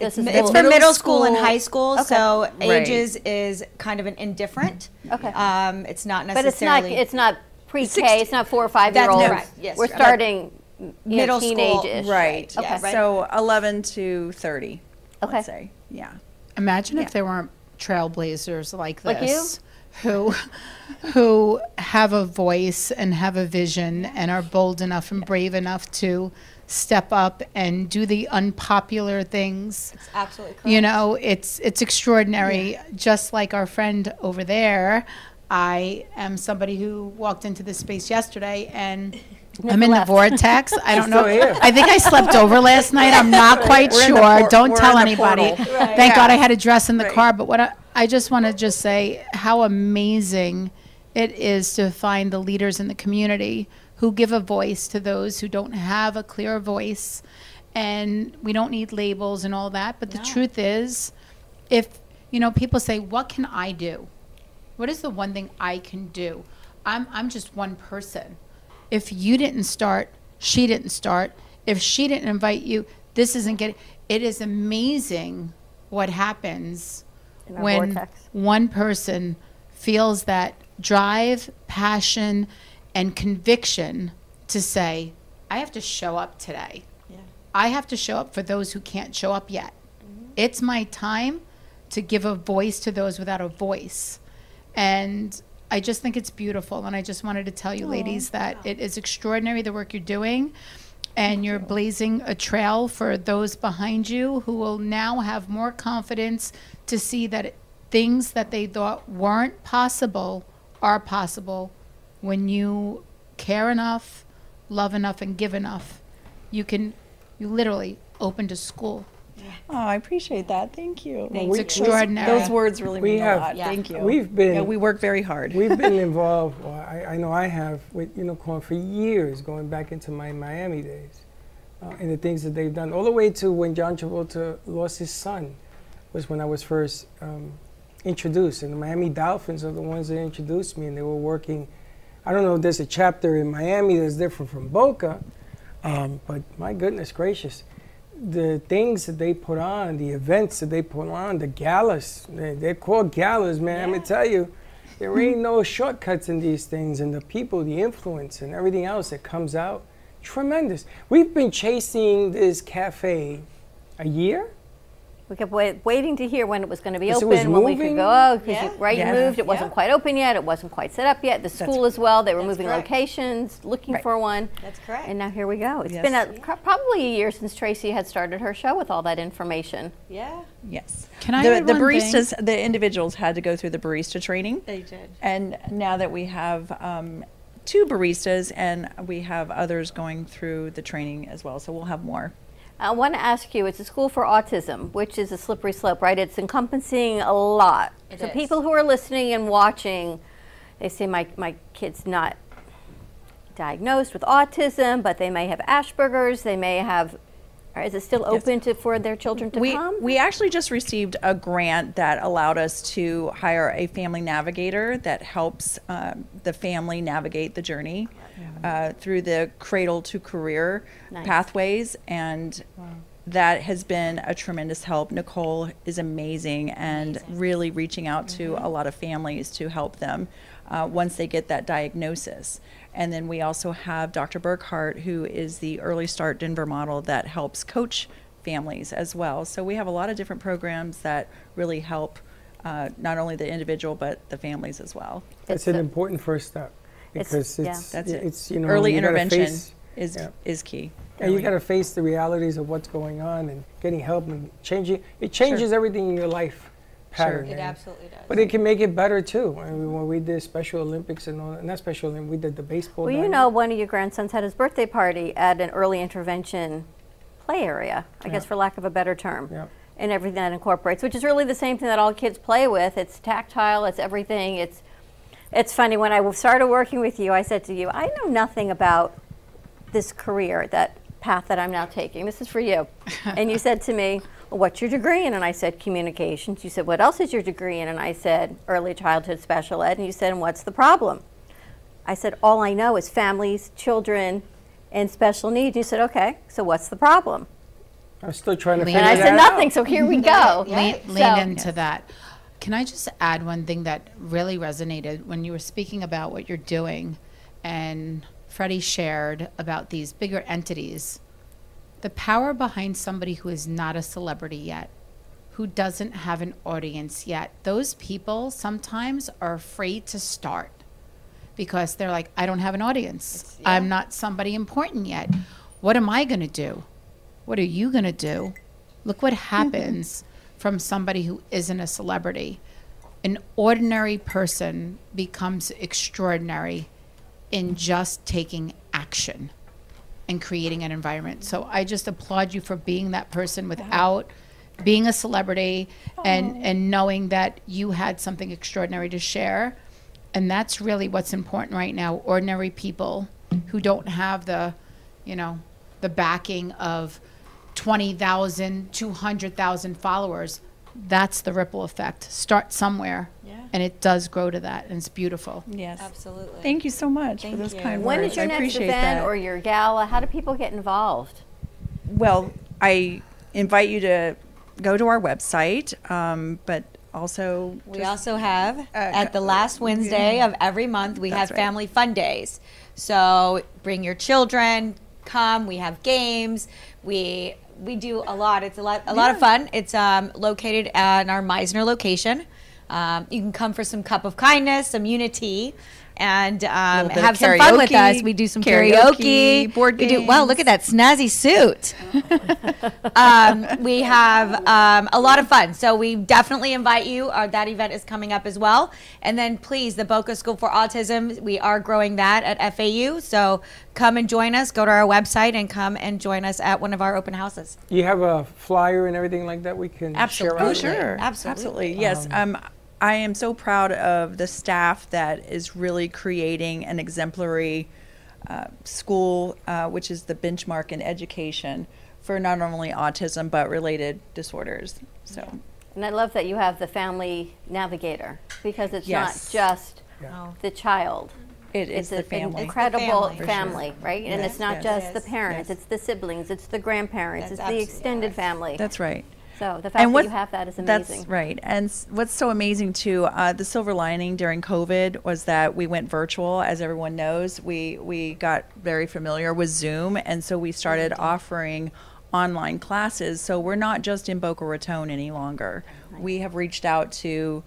It's, This is it's for middle school, and high school, Okay. so Right. ages is kind of an indifferent. Okay. Um, it's not necessarily. But it's not, necessarily. it's not pre-K, it's not four or five year That's olds. correct, yes, We're right. Starting you know, Middle school, teenage-ish. right. Okay. So 11 to 30. Okay. Let's say. Yeah. Imagine Yeah. if there weren't trailblazers like this. Like you? this. Who, who have a voice and have a vision and are bold enough and brave enough to step up and do the unpopular things. It's absolutely correct. You know, it's it's extraordinary. Just like our friend over there, I am somebody who walked into this space yesterday and I'm in the vortex. I don't know. still here. I think I slept over last night. I'm not quite We're in the sure. por- don't we're tell in the anybody. portal. Thank God I had a dress in the Right. car. But what I, I just want to just say how amazing it is to find the leaders in the community who give a voice to those who don't have a clear voice. And we don't need labels and all that. But the truth is, if, you know, people say, what can I do? What is the one thing I can do? I'm, I'm just one person. If you didn't start, she didn't start. If she didn't invite you, this isn't getting. It is amazing what happens when vortex. one person feels that drive, passion, and conviction to say, I have to show up today. I have to show up for those who can't show up yet. Mm-hmm. It's my time to give a voice to those without a voice. And I just think it's beautiful. And I just wanted to tell you, ladies, that it is extraordinary the work you're doing. And you're blazing a trail for those behind you who will now have more confidence to see that things that they thought weren't possible are possible when you care enough, love enough, and give enough. You can, you literally open a school. Oh, I appreciate that. Thank you. It's extraordinary. Those, those words really We mean have- a lot. Yeah. Thank you. We've been- Yeah, we work very hard. We've been involved, well, I, I know I have, with Unicorn for years, going back into my Miami days. Uh, and the things that they've done, all the way to when John Travolta lost his son, was when I was first um, introduced. And the Miami Dolphins are the ones that introduced me, and they were working. I don't know if there's a chapter in Miami that's different from Boca, um, but my goodness gracious, the things that they put on, the events that they put on, the galas, they, they're called galas, man. I'm gonna tell you, there ain't no shortcuts in these things, and the people, the influence, and everything else that comes out, tremendous. We've been chasing this cafe a year. We kept wait, waiting to hear when it was going to be Yes, it open, was when we could go. Oh, because Yeah. right, Yeah. you moved. It wasn't quite open yet. It wasn't quite set up yet. The school as well. They were moving correct. locations, looking Right. for one. That's correct. And now here we go. It's Yes. been a, pro- probably a year since Tracy had started her show with all that information. Yeah, Yes. Can I the, the one thing? baristas, the individuals had to go through the barista training. they did. And now that we have um, two baristas and we have others going through the training as well, so we'll have more. I want to ask you, it's a school for autism, which is a slippery slope, right? It's encompassing a lot. It so is. people who are listening and watching, they say my, my kid's not diagnosed with autism, but they may have Asperger's, they may have, or is it still open to, for their children to we, come? we actually just received a grant that allowed us to hire a family navigator that helps um, the family navigate the journey uh, through the cradle to career Nice. pathways and that has been a tremendous help. Nicole is amazing and really reaching out to a lot of families to help them uh, once they get that diagnosis. And then we also have dr burkhart who is the early start denver model that helps coach families as well. So we have a lot of different programs that really help uh, not only the individual but the families as well. That's an important first step It's- because yeah. it's That's it. it's you know Early you intervention face- is- is key. And you Early. got to face the realities of what's going on and getting help and changing. It changes Sure. everything in your life pattern. It absolutely does. But it can make it better too. I mean, when we did Special Olympics and all, not Special Olympics, we did the baseball. Well, you know, one of your grandsons had his birthday party at an early intervention play area, I guess for lack of a better term. Yeah. And everything that incorporates, which is really the same thing that all kids play with. It's tactile, it's everything. It's it's funny when I started working with you, I said to you, I know nothing about this career, that path that I'm now taking. This is for you. and you said to me, well, what's your degree in? And I said, communications. You said, what else is your degree in? And I said, early childhood special ed. And you said, and what's the problem? I said, all I know is families, children, and special needs. You said, okay, so what's the problem? I'm still trying to And figure I that said out. nothing, so here we go. lean, So- lean into that. Can I just add one thing that really resonated when you were speaking about what you're doing and Freddie shared about these bigger entities? The power behind somebody who is not a celebrity yet, who doesn't have an audience yet, those people sometimes are afraid to start because they're like, I don't have an audience. I'm not somebody important yet. What am I going to do? What are you going to do? Look what mm-hmm. happens from somebody who isn't a celebrity. An ordinary person becomes extraordinary in just taking action and creating an environment. So I just applaud you for being that person without being a celebrity and and knowing that you had something extraordinary to share. And that's really what's important right now. Ordinary people who don't have the, you know, the backing of 20,000, 200,000 followers. That's the ripple effect. Start somewhere. Yeah. And it does grow to that and it's beautiful. Yes. Absolutely. Thank you so much Thank for those you. kind When words. is your I next event that. or your gala? How do people get involved? Well, I invite you to go to our website, um, but also We also have Uh, at the last Wednesday of every month we That's have right. family fun days. So bring your children, come. We have games. We we do a lot. It's a lot a lot of fun. It's um, located at our Mizner location. Um, you can come for some cup of kindness, some unity, and um, Little bit of have some fun with us. We do some karaoke, karaoke, board We do wow. Look at that snazzy suit. um, we have um, a lot of fun. So we definitely invite you. Uh, that event is coming up as well. And then please, the Boca School for Autism, we are growing that at FAU. So come and join us. Go to our website and come and join us at one of our open houses. You have a flyer and everything like that we can share Absolutely. out? Oh, sure. Absolutely. Absolutely. Yes. Um, I am so proud of the staff that is really creating an exemplary uh, school, uh, which is the benchmark in education for not only autism but related disorders. So, And I love that you have the family navigator because it's Yes. not just Yeah. the child. It is it's the an incredible It's the family, family. right? And it's not yes. just the parents; yes. it's the siblings, it's the grandparents, That's it's the extended right. family. that's right. So the fact that you have that is amazing. That's right. And what's so amazing too, uh, the silver lining during COVID was that we went virtual. As everyone knows, we we got very familiar with Zoom, and so we started offering online classes. So we're not just in Boca Raton any longer. We have reached out to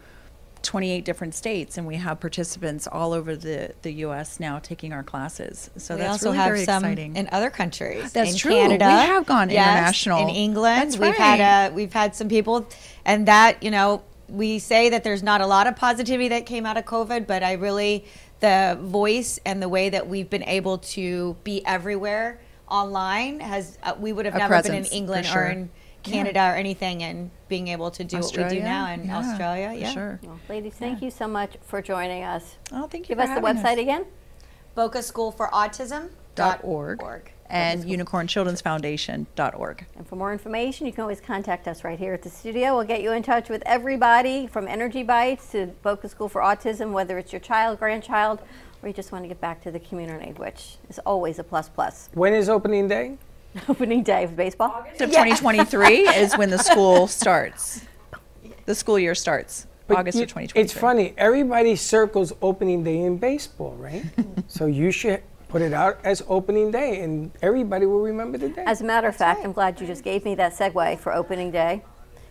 28 different states, and we have participants all over the, the U.S. now taking our classes. So we that's also really have very some exciting. in other countries. That's in true. Canada, We have gone yes, international. In England, That's we've had a, we've had some people, and that you know we say that there's not a lot of positivity that came out of COVID, but I really the voice and the way that we've been able to be everywhere online has uh, we would have A never been in England sure. or in Canada or anything, and being able to do what we do now in Yeah, Australia. for Yeah, sure. Well, ladies, thank you so much for joining us. Oh, thank you. Give for us the website us. again. Boca School for Autism Dot org. And Unicorn Children's Foundation dot org. And for more information, you can always contact us right here at the studio. We'll get you in touch with everybody from Energy Bites to Boca School for Autism, whether it's your child, grandchild, or you just want to get back to the community, which is always a plus plus. When is opening day? Opening day of baseball. August of 2023 is when the school starts. The school year starts. But August you- of 2023. It's funny. Everybody circles opening day in baseball, right? so you should put it out as opening day, and everybody will remember the day. As a matter of fact, I'm glad you just gave me that segue for opening day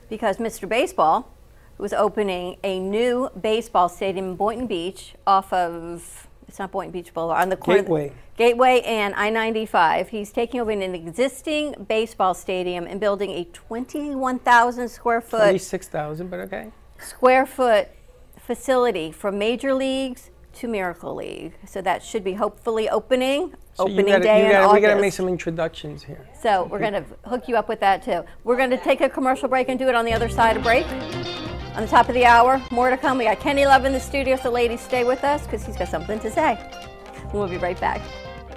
because Mr. Baseball was opening a new baseball stadium in Boynton Beach off of, it's not Boynton Beach Boulevard, on the corner. Gateway. Gateway and I 95. He's taking over an existing baseball stadium and building a 21,000 square foot Twenty-six thousand, but okay. square foot facility from major leagues to Miracle League. So that should be hopefully opening So opening gotta- day you in gotta- August. We gotta make some introductions here. So we're going to hook you up with that too. We're going to take a commercial break and do it on the other side of break. On the top of the hour, more to come. We got Kenny Love in the studio, so ladies, stay with us because he's got something to say. We'll be right back.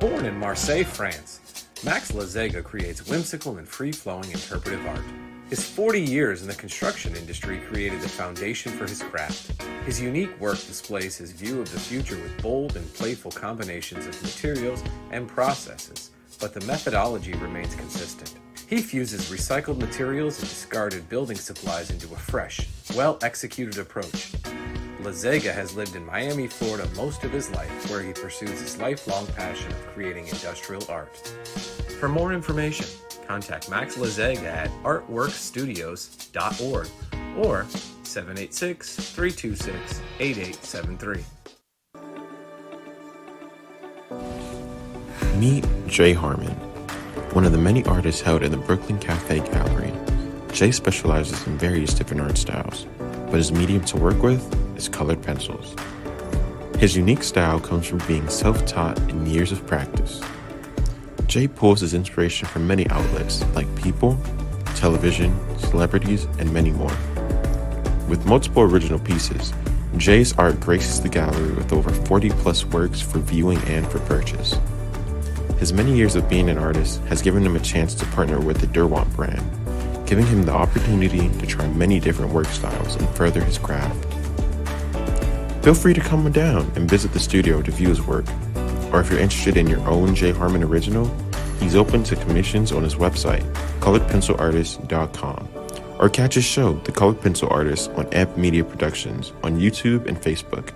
Born in Marseille, France, Max Lazega creates whimsical and free flowing interpretive art. His 40 years in the construction industry created the foundation for his craft. His unique work displays his view of the future with bold and playful combinations of materials and processes, but the methodology remains consistent. He fuses recycled materials and discarded building supplies into a fresh, well executed approach. Lazega has lived in Miami, Florida most of his life, where he pursues his lifelong passion of creating industrial art. For more information, contact Max Lazega at artworkstudios.org or 786 326 8873. Meet Jay Harmon, one of the many artists held in the Brooklyn Cafe Gallery. Jay specializes in various different art styles, but his medium to work with is colored pencils. His unique style comes from being self taught and years of practice. Jay pulls his inspiration from many outlets like people, television, celebrities, and many more. With multiple original pieces, Jay's art graces the gallery with over 40 plus works for viewing and for purchase. His many years of being an artist has given him a chance to partner with the Derwent brand, giving him the opportunity to try many different work styles and further his craft. Feel free to come down and visit the studio to view his work, or if you're interested in your own J. Harmon original, he's open to commissions on his website, coloredpencilartist.com, or catch his show, The Colored Pencil Artist, on Amp Media Productions on YouTube and Facebook.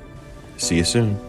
See you soon.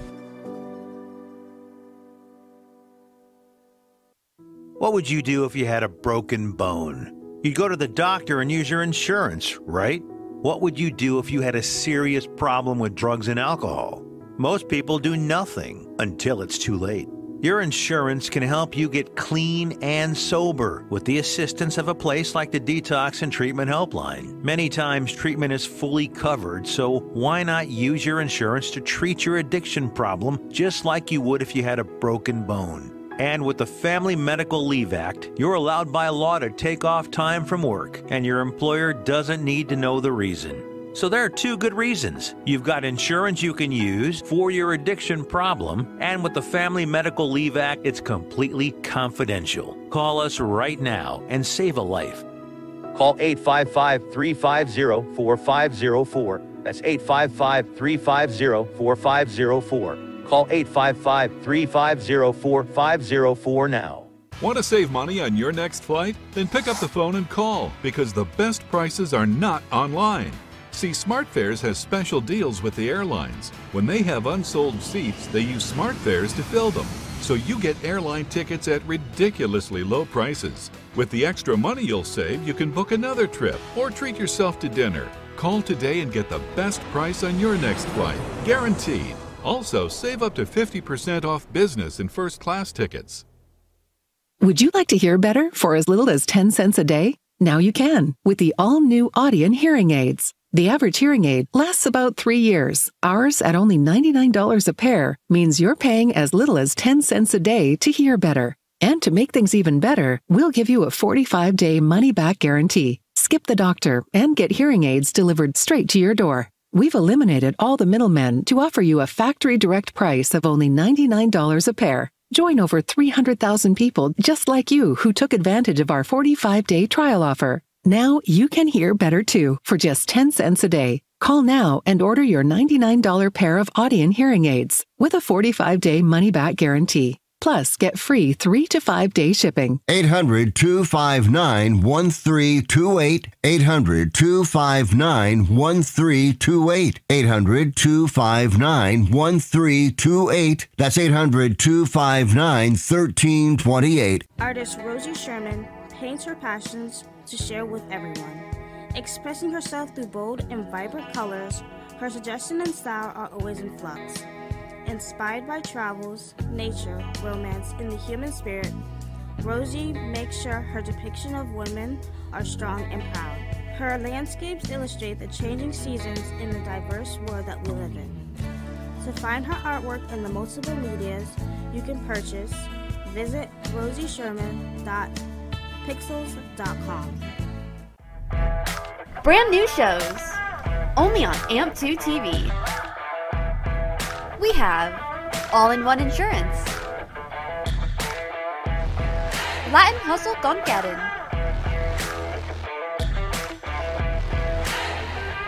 What would you do if you had a broken bone? You'd go to the doctor and use your insurance, right? What would you do if you had a serious problem with drugs and alcohol? Most people do nothing until it's too late. Your insurance can help you get clean and sober with the assistance of a place like the Detox and Treatment Helpline. Many times, treatment is fully covered, so why not use your insurance to treat your addiction problem just like you would if you had a broken bone? And with the Family Medical Leave Act, you're allowed by law to take off time from work, and your employer doesn't need to know the reason. So there are two good reasons. You've got insurance you can use for your addiction problem, and with the Family Medical Leave Act, it's completely confidential. Call us right now and save a life. Call 855 350 4504. That's 855 350 4504. Call 855 350 4504 now. Want to save money on your next flight? Then pick up the phone and call because the best prices are not online. See, SmartFares has special deals with the airlines. When they have unsold seats, they use SmartFares to fill them. So you get airline tickets at ridiculously low prices. With the extra money you'll save, you can book another trip or treat yourself to dinner. Call today and get the best price on your next flight, guaranteed. Also, save up to 50% off business and first class tickets. Would you like to hear better for as little as 10 cents a day? Now you can with the all new Audien hearing aids. The average hearing aid lasts about three years. Ours, at only $99 a pair, means you're paying as little as 10 cents a day to hear better. And to make things even better, we'll give you a 45 day money back guarantee. Skip the doctor and get hearing aids delivered straight to your door. We've eliminated all the middlemen to offer you a factory direct price of only $99 a pair. Join over 300,000 people just like you who took advantage of our 45 day trial offer. Now you can hear better too for just 10 cents a day. Call now and order your $99 pair of Audien hearing aids with a 45 day money back guarantee. Plus, get free three to five day shipping. 800 259 1328. 800 259 1328. 800 259 1328. That's 800 259 1328. Artist Rosie Sherman paints her passions to share with everyone. Expressing herself through bold and vibrant colors, her suggestion and style are always in flux. Inspired by travels, nature, romance, and the human spirit, Rosie makes sure her depiction of women are strong and proud. Her landscapes illustrate the changing seasons in the diverse world that we live in. To find her artwork in the multiple medias you can purchase, visit rosiesherman.pixels.com. Brand new shows, only on AMP2 TV. We have All in One Insurance, Latin Hustle Gonkaden,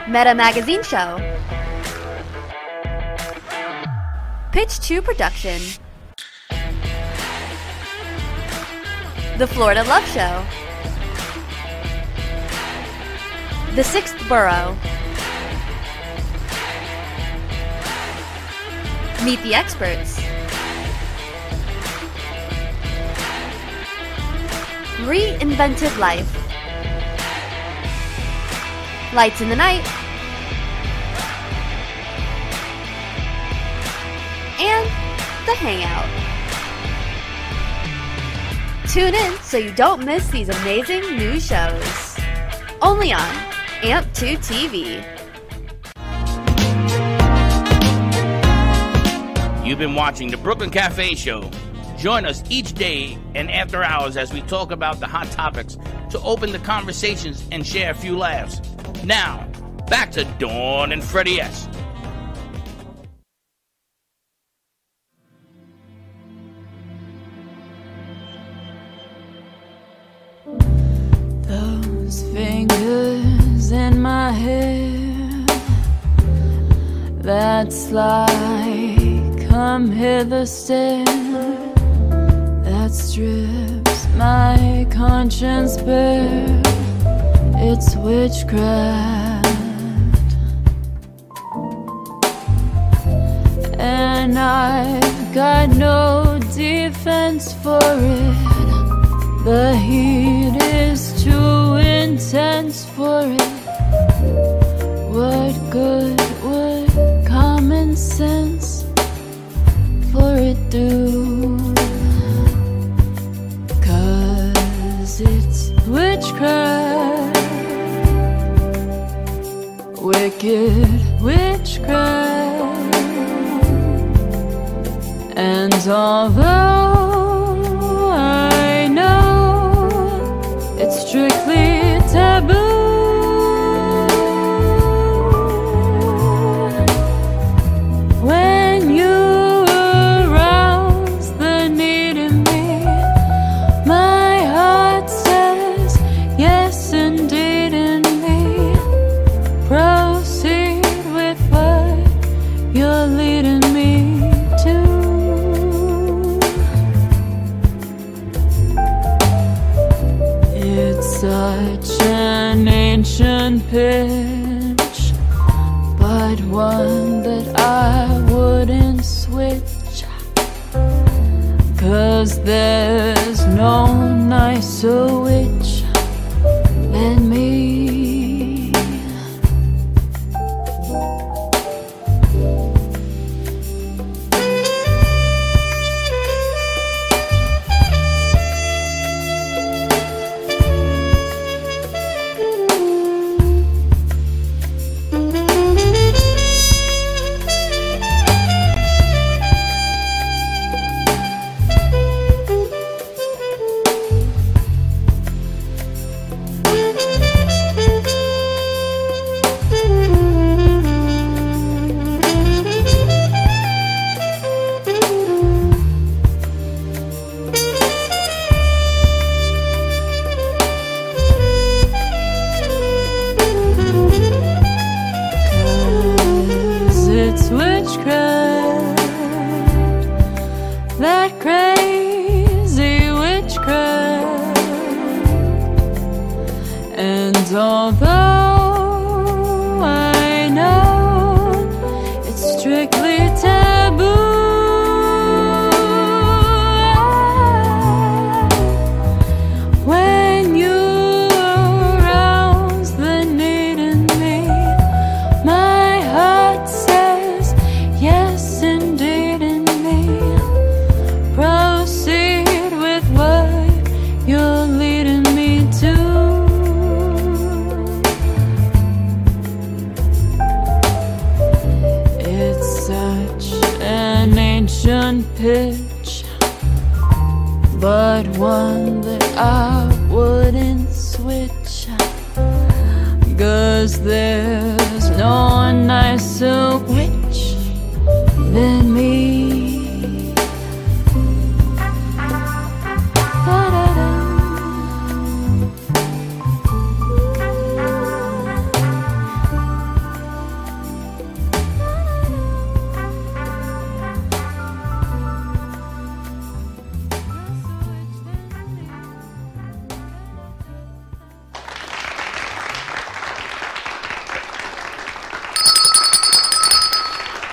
Meta Magazine Show, Pitch 2 Production, The Florida Love Show, The Sixth Borough, Meet the experts. Reinvented life. Lights in the night. And the hangout. Tune in so you don't miss these amazing new shows. Only on AMP2 TV. You've been watching the Brooklyn Cafe Show. Join us each day and after hours as we talk about the hot topics to open the conversations and share a few laughs. Now, back to Dawn and Freddie S. Those fingers in my hair that slide come hither stare that strips my conscience bare. It's witchcraft. And I've got no defense for it. The heat is too intense for it. What good would common sense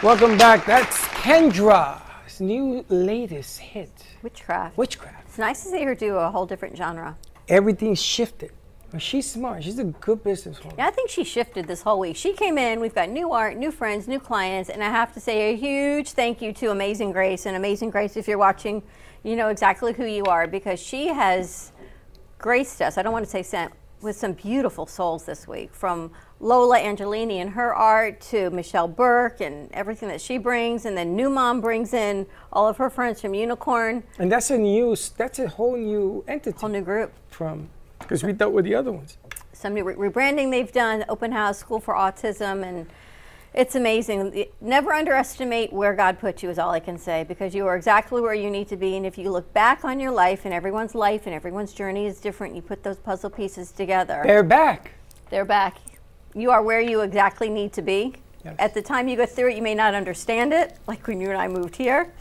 Welcome back. That's Kendra's new latest hit. Witchcraft. Witchcraft. It's nice to see her do a whole different genre. Everything's shifted. But she's smart. She's a good businesswoman. Yeah, I think she shifted this whole week. She came in, we've got new art, new friends, new clients, and I have to say a huge thank you to Amazing Grace. And Amazing Grace, if you're watching, you know exactly who you are because she has graced us. I don't want to say sent with some beautiful souls this week from Lola Angelini and her art to Michelle Burke and everything that she brings. And then New Mom brings in all of her friends from Unicorn. And that's a new, that's a whole new entity. Whole new group. From, because we dealt with the other ones. some new re- rebranding they've done, open house, school for autism, and it's amazing. Never underestimate where God put you, is all I can say, because you are exactly where you need to be. And if you look back on your life, and everyone's life and everyone's journey is different, you put those puzzle pieces together. They're back. They're back. You are where you exactly need to be. At the time you go through it, you may not understand it, like when you and I moved here.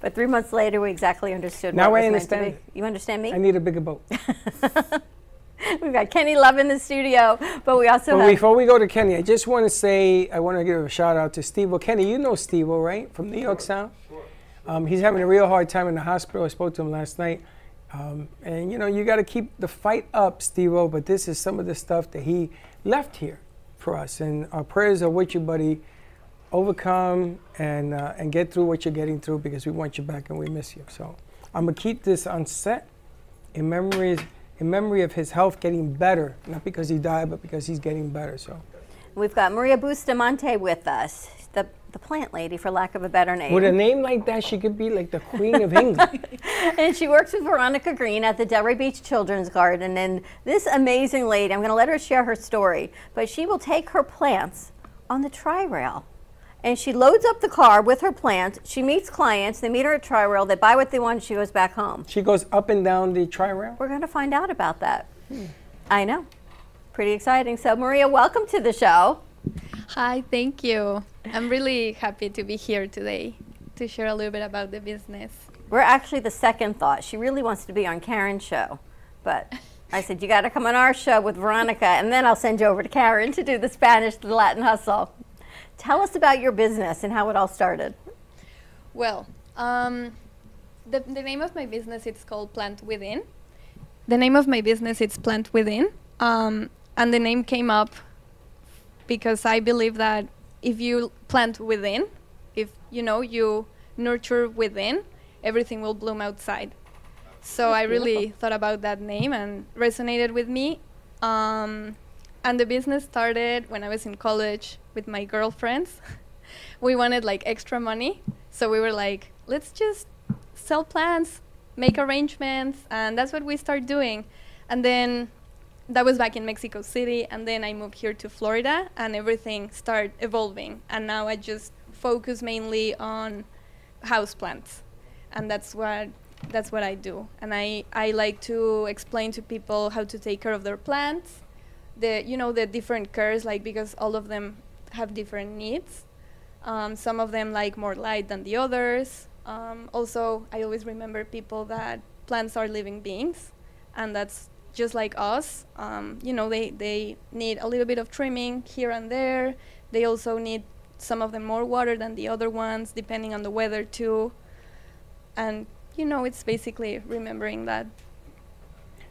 But three months later, we exactly understood Now what I it was meant to understand. You understand me? I need a bigger boat. We've got Kenny Love in the studio, but we also But have before we go to Kenny, I just want to say I want to give a shout out to Steve. Well, Kenny, you know Steve, right? From New York Sound. Um, he's having a real hard time in the hospital. I spoke to him last night. Um, and you know, you got to keep the fight up, Steve. But this is some of the stuff that he left here for us. And our prayers are with you, buddy. Overcome and uh, and get through what you're getting through because we want you back and we miss you. So I'm gonna keep this on set in memory in memory of his health getting better, not because he died, but because he's getting better. So. We've got Maria Bustamante with us, the, the plant lady, for lack of a better name. With a name like that, she could be like the Queen of England. and she works with Veronica Green at the Delray Beach Children's Garden. And this amazing lady, I'm going to let her share her story, but she will take her plants on the tri rail. And she loads up the car with her plants. She meets clients. They meet her at tri rail. They buy what they want. She goes back home. She goes up and down the tri rail. We're going to find out about that. I know. Pretty exciting. So, Maria, welcome to the show. Hi, thank you. I'm really happy to be here today to share a little bit about the business. We're actually the second thought. She really wants to be on Karen's show, but I said, you got to come on our show with Veronica, and then I'll send you over to Karen to do the Spanish, the Latin hustle. Tell us about your business and how it all started. Well, um, the, the name of my business it's called Plant Within. The name of my business it's Plant Within, um, and the name came up because I believe that if you plant within, if you know you nurture within, everything will bloom outside. So That's I really thought about that name and resonated with me. Um, and the business started when I was in college with my girlfriends. we wanted like extra money, so we were like, let's just sell plants, make arrangements, and that's what we started doing. And then that was back in Mexico City, and then I moved here to Florida, and everything started evolving. And now I just focus mainly on house plants, and that's what that's what I do. And I I like to explain to people how to take care of their plants, the you know the different cares, like because all of them have different needs. Um, some of them like more light than the others. Um, also, I always remember people that plants are living beings, and that's just like us. Um, you know, they, they need a little bit of trimming here and there. They also need some of them more water than the other ones, depending on the weather too. And you know, it's basically remembering that.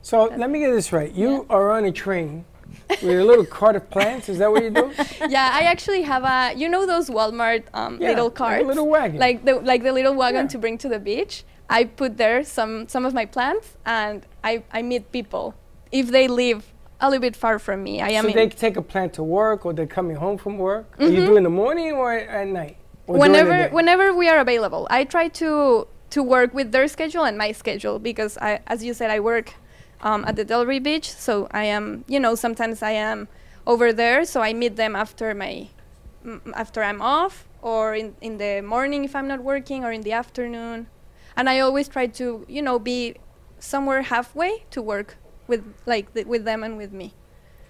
So let me get this right. You are on a train with a little cart of plants. Is that what you do? yeah, I actually have a. You know those Walmart um, Yeah, little like a carts, little wagon. like the like the little wagon to bring to the beach. I put there some some of my plants, and I I meet people if they live a little bit far from me. I am so they take a plant to work, or they're coming home from work. Or you Mhm. do in the morning or at night? Or whenever whenever we are available. I try to to work with their schedule and my schedule because I, as you said, I work um, at the Delray Beach, so I am, you know, sometimes I am over there, so I meet them after my m- after I'm off or in in the morning if I'm not working or in the afternoon, and I always try to, you know, be somewhere halfway to work with like th- with them and with me.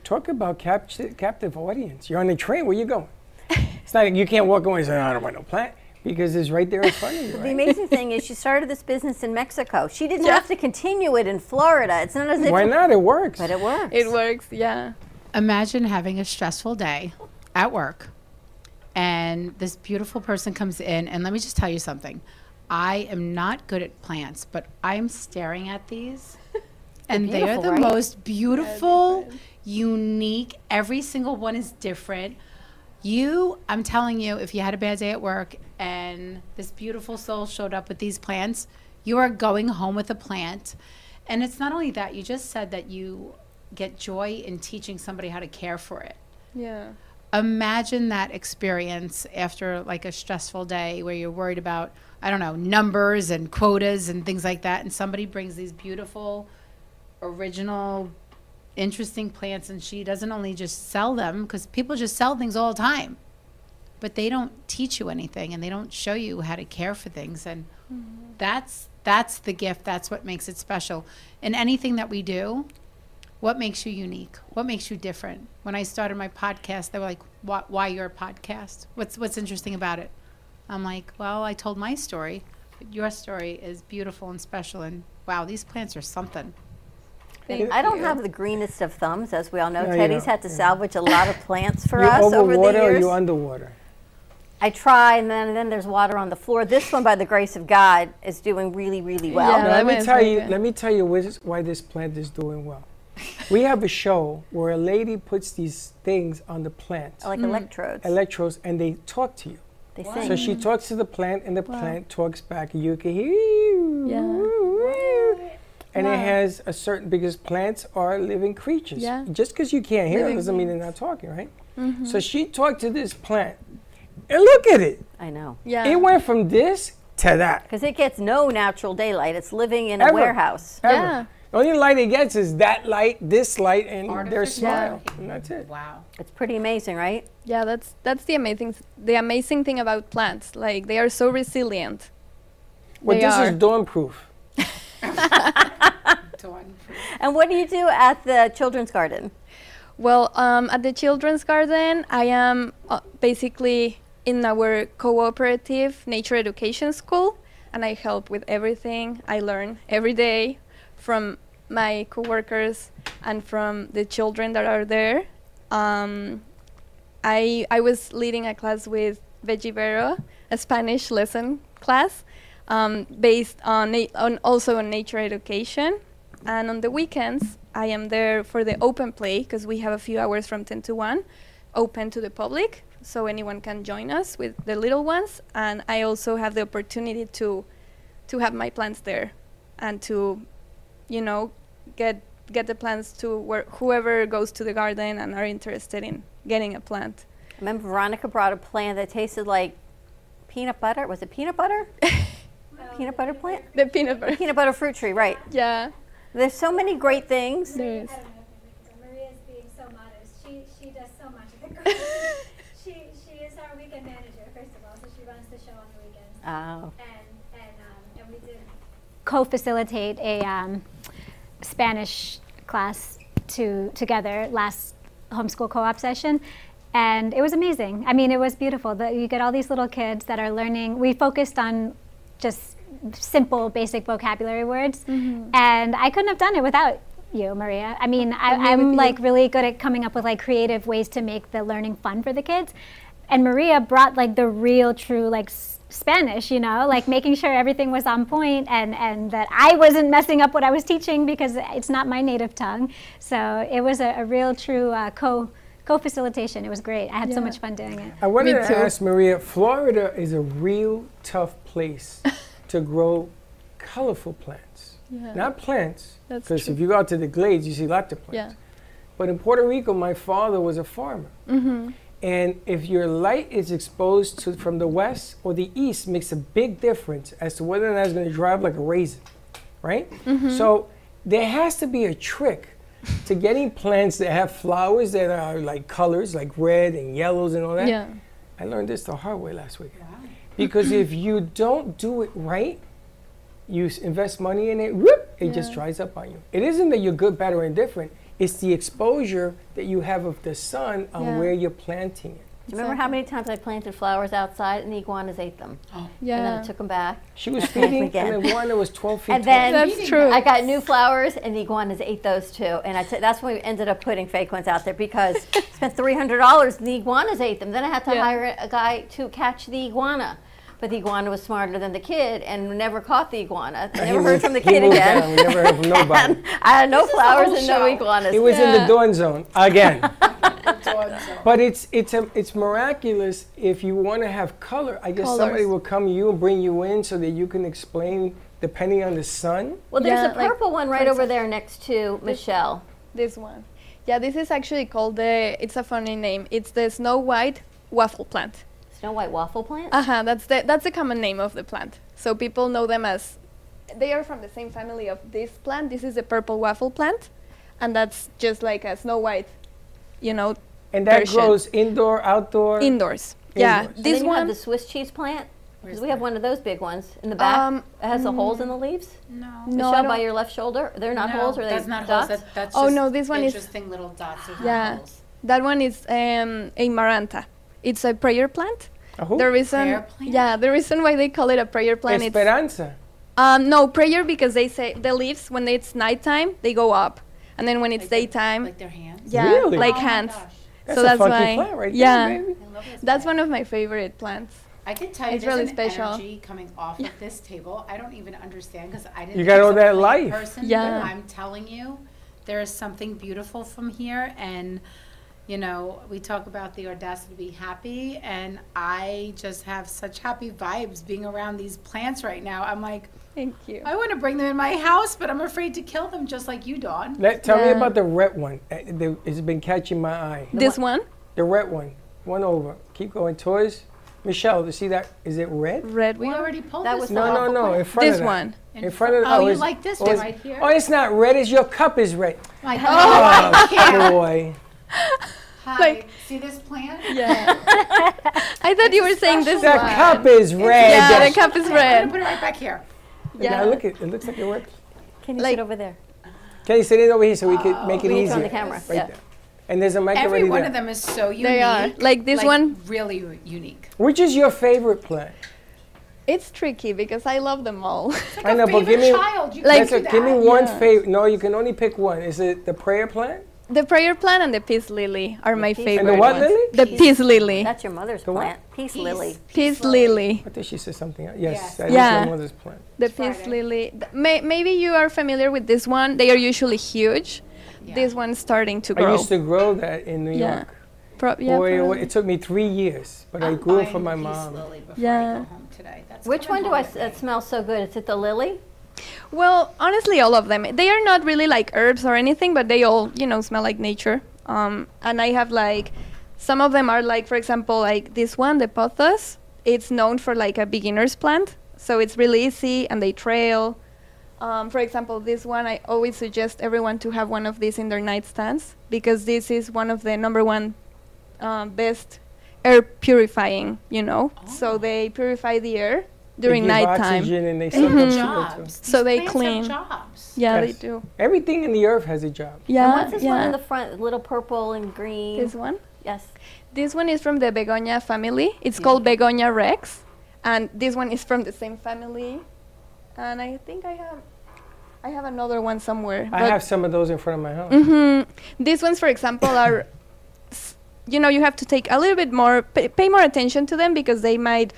Talk about capti- captive audience. You're on the train. Where you going? it's not like you can't walk away and say, "I don't want no plant," because it's right there in front of you. The amazing thing is, she started this business in Mexico. She didn't Yeah. have to continue it in Florida. It's not as if Why not? It works. But it works. It works, yeah. Imagine having a stressful day at work, and this beautiful person comes in, and let me just tell you something. I am not good at plants, but I'm staring at these, and they are the right? most beautiful, unique. Every single one is different. You, I'm telling you, if you had a bad day at work and this beautiful soul showed up with these plants, you are going home with a plant. And it's not only that, you just said that you get joy in teaching somebody how to care for it. Yeah. Imagine that experience after like a stressful day where you're worried about, I don't know, numbers and quotas and things like that. And somebody brings these beautiful, original, interesting plants, and she doesn't only just sell them because people just sell things all the time, but they don't teach you anything and they don't show you how to care for things. And mm-hmm. that's that's the gift. That's what makes it special. In anything that we do, what makes you unique? What makes you different? When I started my podcast, they were like, "Why, why your podcast? What's what's interesting about it?" I'm like, "Well, I told my story, but your story is beautiful and special. And wow, these plants are something." I don't have the greenest of thumbs, as we all know. No, Teddy's don't. had to salvage a lot of plants for you us over over the water or years. you underwater? I try, and then then there's water on the floor. This one, by the grace of God, is doing really, really well. Now, let me tell you. Let me tell you which, why this plant is doing well. We have a show where a lady puts these things on the plant, Like Mm. electrodes. electrodes, and they talk to you. They So sing. she talks to the plant, and the Wow. plant talks back, you can hear. Yeah. And it has a certain because plants are living creatures. Yeah. Just because you can't hear them Living doesn't mean they're not talking, right? Mm -hmm. So she talked to this plant, and look at it. I know. Yeah. It went from this to that. Because it gets no natural daylight. It's living in Ever. a warehouse. Ever. The only light it gets is that light, this light, and their Artificial. smile. And that's it. Wow. It's pretty amazing, right? Yeah, that's that's the amazing the amazing thing about plants. Like they are so resilient. Well, They this are. is dawn proof. And what do you do at the children's garden? Well, um, at the children's garden, I am uh, basically in our cooperative nature education school, and I help with everything. I learn every day from my coworkers and from the children that are there. Um, I I was leading a class with Veggie Vero, a Spanish lesson class, um, based on, on also on nature education. And on the weekends, I am there for the open play because we have a few hours from 10 to 1 open to the public, so anyone can join us with the little ones. And I also have the opportunity to to have my plants there and to, you know, get get the plants to where whoever goes to the garden and are interested in getting a plant. I remember, Veronica brought a plant that tasted like peanut butter. Was it peanut butter? peanut butter plant? The peanut butter. peanut butter fruit tree, right? Yeah. There's so many great things. There is. Maria's being so modest. She she does so much at the garden. she she is our weekend manager first of all, so she runs the show on the weekends. Oh. And and um, and we did co-facilitate a um, Spanish class to together last homeschool co-op session, and it was amazing. I mean, it was beautiful. The, you get all these little kids that are learning. We focused on just simple, basic vocabulary words, and I couldn't have done it without you, Maria. I mean, I, And me with I'm like really good at coming up with like creative ways to make the learning fun for the kids, and Maria brought like the real, true like. S- Spanish, you know, like making sure everything was on point and, and that I wasn't messing up what I was teaching because it's not my native tongue. So it was a, a real, true uh, co co facilitation. It was great. I had so much fun doing it. I wanted to ask Maria Florida is a real tough place to grow colorful plants. Yeah. Not plants, because if you go out to the glades, you see lots of plants. Yeah. But in Puerto Rico, my father was a farmer. Mhm. And if your light is exposed to from the west or the east, makes a big difference as to whether or not it's going to drive like a raisin, right? Mhm. So there has to be a trick to getting plants that have flowers that are like colors, like red and yellows and all that. Yeah. I learned this the hard way last week. Because if you don't do it right, you invest money in it, whoop, it just dries up on you. It isn't that you're good, bad, or indifferent. It's the exposure that you have of the sun on Yeah. where you're planting it. Do you remember how many times I planted flowers outside and the iguanas ate them? Oh, Yeah. And then I took them back. She was and planted them feeding an again. iguana was 12 feet And tall. then That's true. I got new flowers, and the iguanas ate those too. And I t- that's when we ended up putting fake ones out there because I spent three hundred dollars, and the iguanas ate them. Then I had to Yeah. hire a guy to catch the iguana. But the iguana was smarter than the kid and never caught the iguana. I He never heard moved- from the kid moved again. on. We never heard from nobody. And I had no This flowers whole and no show. iguanas. It was in the Yeah. dawn zone again. But it's it's a, it's miraculous if you want to have color. I guess somebody will come to you and bring you in so that you can explain depending on the sun. Well, there's Yeah, a like, purple one right over there next to Michelle. This one. Yeah, this is actually called the. It's a funny name. It's the Snow White waffle plant. Snow White waffle plant. Uh huh. That's the that's the common name of the plant. So people know them as. They are from the same family of this plant. This is the purple waffle plant, and that's just like a Snow White, you know. And that version. grows indoor, outdoor. indoors. Yeah, Indoors. And this then you have one. the Swiss cheese plant. Because we have one of those big ones in the back. Um, it has the holes in the leaves. No. No, I by your left shoulder. They're not No, holes, or they that's not dots? holes. That, that's Oh, just no, this one is- interesting little dots. There's Yeah. holes. That one is um, a maranta. It's a prayer plant. A who? The reason, yeah, the reason why they call it a prayer plant Esperanza. um, no prayer because they say the leaves when it's nighttime they go up, and then when it's daytime, Like their hands. yeah, Really? like Oh my hands. gosh. That's so a that's funky why, plant right there, yeah, baby. I love this that's plant. one of my favorite plants. I can tell you It's there's really an special. energy coming off of this table. I don't even understand because I didn't. You got all that plant life. Person, Yeah. But I'm telling you, there is something beautiful from here, and you know, we talk about the audacity to be happy, and I just have such happy vibes being around these plants right now. I'm like, Thank you. I want to bring them in my house, but I'm afraid to kill them, just like you, Dawn. Let, tell me about the red one. Uh, It's been catching my eye. This one, The red one. One over. Keep going Toys. Michelle. You see that? Is it red? red We one. already pulled That this was No, no, no. In front This of that. one. In front of Oh, you it's- like this one right here? Oh, it's not red. It's your cup is red. Like, Oh, boy. Hi. Like- see this plant? Yeah. I thought you were saying this The one. cup is red. Yeah, the cup is red. I'm red. gonna put it right back here. Yeah. Yeah. look at it. looks like it works. Can you Like- sit over there? Can you sit it over here so we could oh. make it We need easier? on the camera, Right yeah. there. And there's a mic Every already one there. of them is so unique. They are. Like this one, Really unique. Which is your favorite plant? it's tricky because I love them all. I know, but give me child. You Like- that's a- give me one Yeah. favorite. No, you can only pick one. Is it the prayer plant? The prayer plant and the peace lily are my favorite. And the what ones. lily? The peace lily. That's your mother's The what? plant. Peace, lily. Peace lily. I think she said something. else. Yes, Yes. that is Yeah. my mother's plant. The peace lily. Th- May, maybe you are familiar with this one. They are usually huge. This one's starting to grow. I used to grow that in New Yeah. York. Pro- yeah, Boy, it, probably. it took me three years, but I grew it from my mom. Yeah. Which one do I s- uh, smell so good? Is it the lily? Well, honestly, all of them. They are not really like herbs or anything, but they all, you know, smell like nature. Um, and I have like, some of them are like, for example, like this one, the pothos. It's known for like a beginner's plant, so it's really easy and they trail. Um, for example, this one, I always suggest everyone to have one of these in their nightstands because this is one of the number one um, best air purifying, you know. So they purify the air during give nighttime. oxygen and they suck up Mhm. Jobs. So they plants have clean. jobs. Yeah, Yes. they do. Everything in the earth has a job. Yeah, And what's this one yeah. in the front? Little purple and green. This one? Yes. This one is from the begonia family. It's called begonia rex, and this one is from the same family. And I think I have, I have another one somewhere. I have some of those in front of my house. hmm These ones, for example, are, s- you know, you have to take a little bit more, pay, pay more attention to them because they might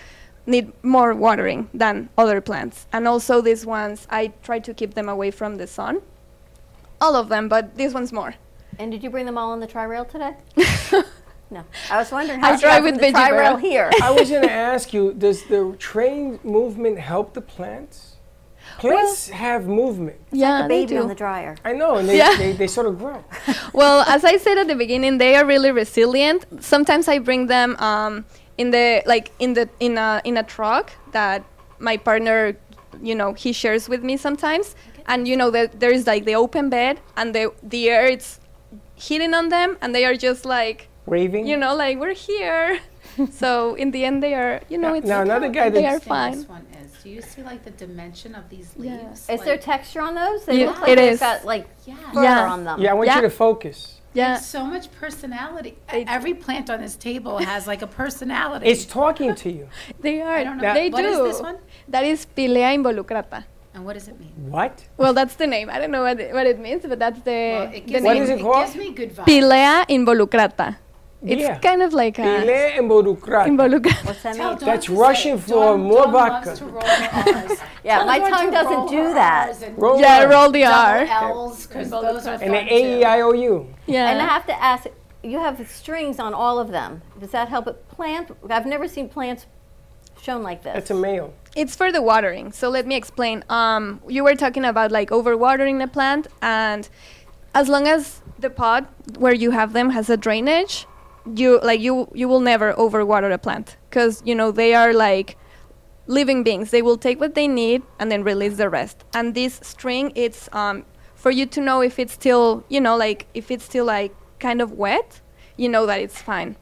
need more watering than other plants. And also these ones, I try to keep them away from the sun. All of them, but these one's more. And did you bring them all on the tri rail today? no. I was wondering I how you drive with the Veggie tri rail Rail. here. I was going to ask you, does the train movement help the plants? Plants have movement. Yeah, a they baby on the dryer. I know, and they, Yeah. they, they sort of grow. well, as I said at the beginning, they are really resilient. Sometimes I bring them um, in the like in the in a in a truck that my partner, you know, he shares with me sometimes. And you know that there is like the open bed and the the air it's hitting on them, and they are just like Waving. you know, like we're here. so in the end, they are you know Now- it's now another guy they are fine. This one is. Do you see like the dimension of these Yeah. leaves? Is there texture on those? They Yeah, look like it they've is. got like Yeah. fur Yeah. on them. Yeah, I want you to focus. Yeah. Like, so much personality. Every plant on this table has like a personality. It's talking to you. They are. I don't know. They What do. is this one? That is Pilea involucrata. And what does it mean? What? Well, that's the name. I don't know what it, what it means, but that's the, Well, it the gives What name. is it called? gives me good vibes. Pilea involucrata. It's Yeah. kind of like a Pile involucrata. involucrata. What's that mean? That's to say Russian it. for Dawn- more Dawn loves vodka. to roll. Yeah, my Dawn to tongue doesn't do that. Rs Roll Yeah, it. roll the R. L's because those are And fun the. A E I O U. Yeah. And I have to ask, you have strings on all of them. Does that help it plant? I've never seen plants shown like this. It's a male. It's for the watering. So let me explain. Um, you were talking about like overwatering the plant, and as long as the pot where you have them has a drainage, you like you you will never overwater a plant because you know they are like living beings. They will take what they need and then release the rest. And this string, it's um, for you to know if it's still you know like if it's still like kind of wet, you know that it's fine.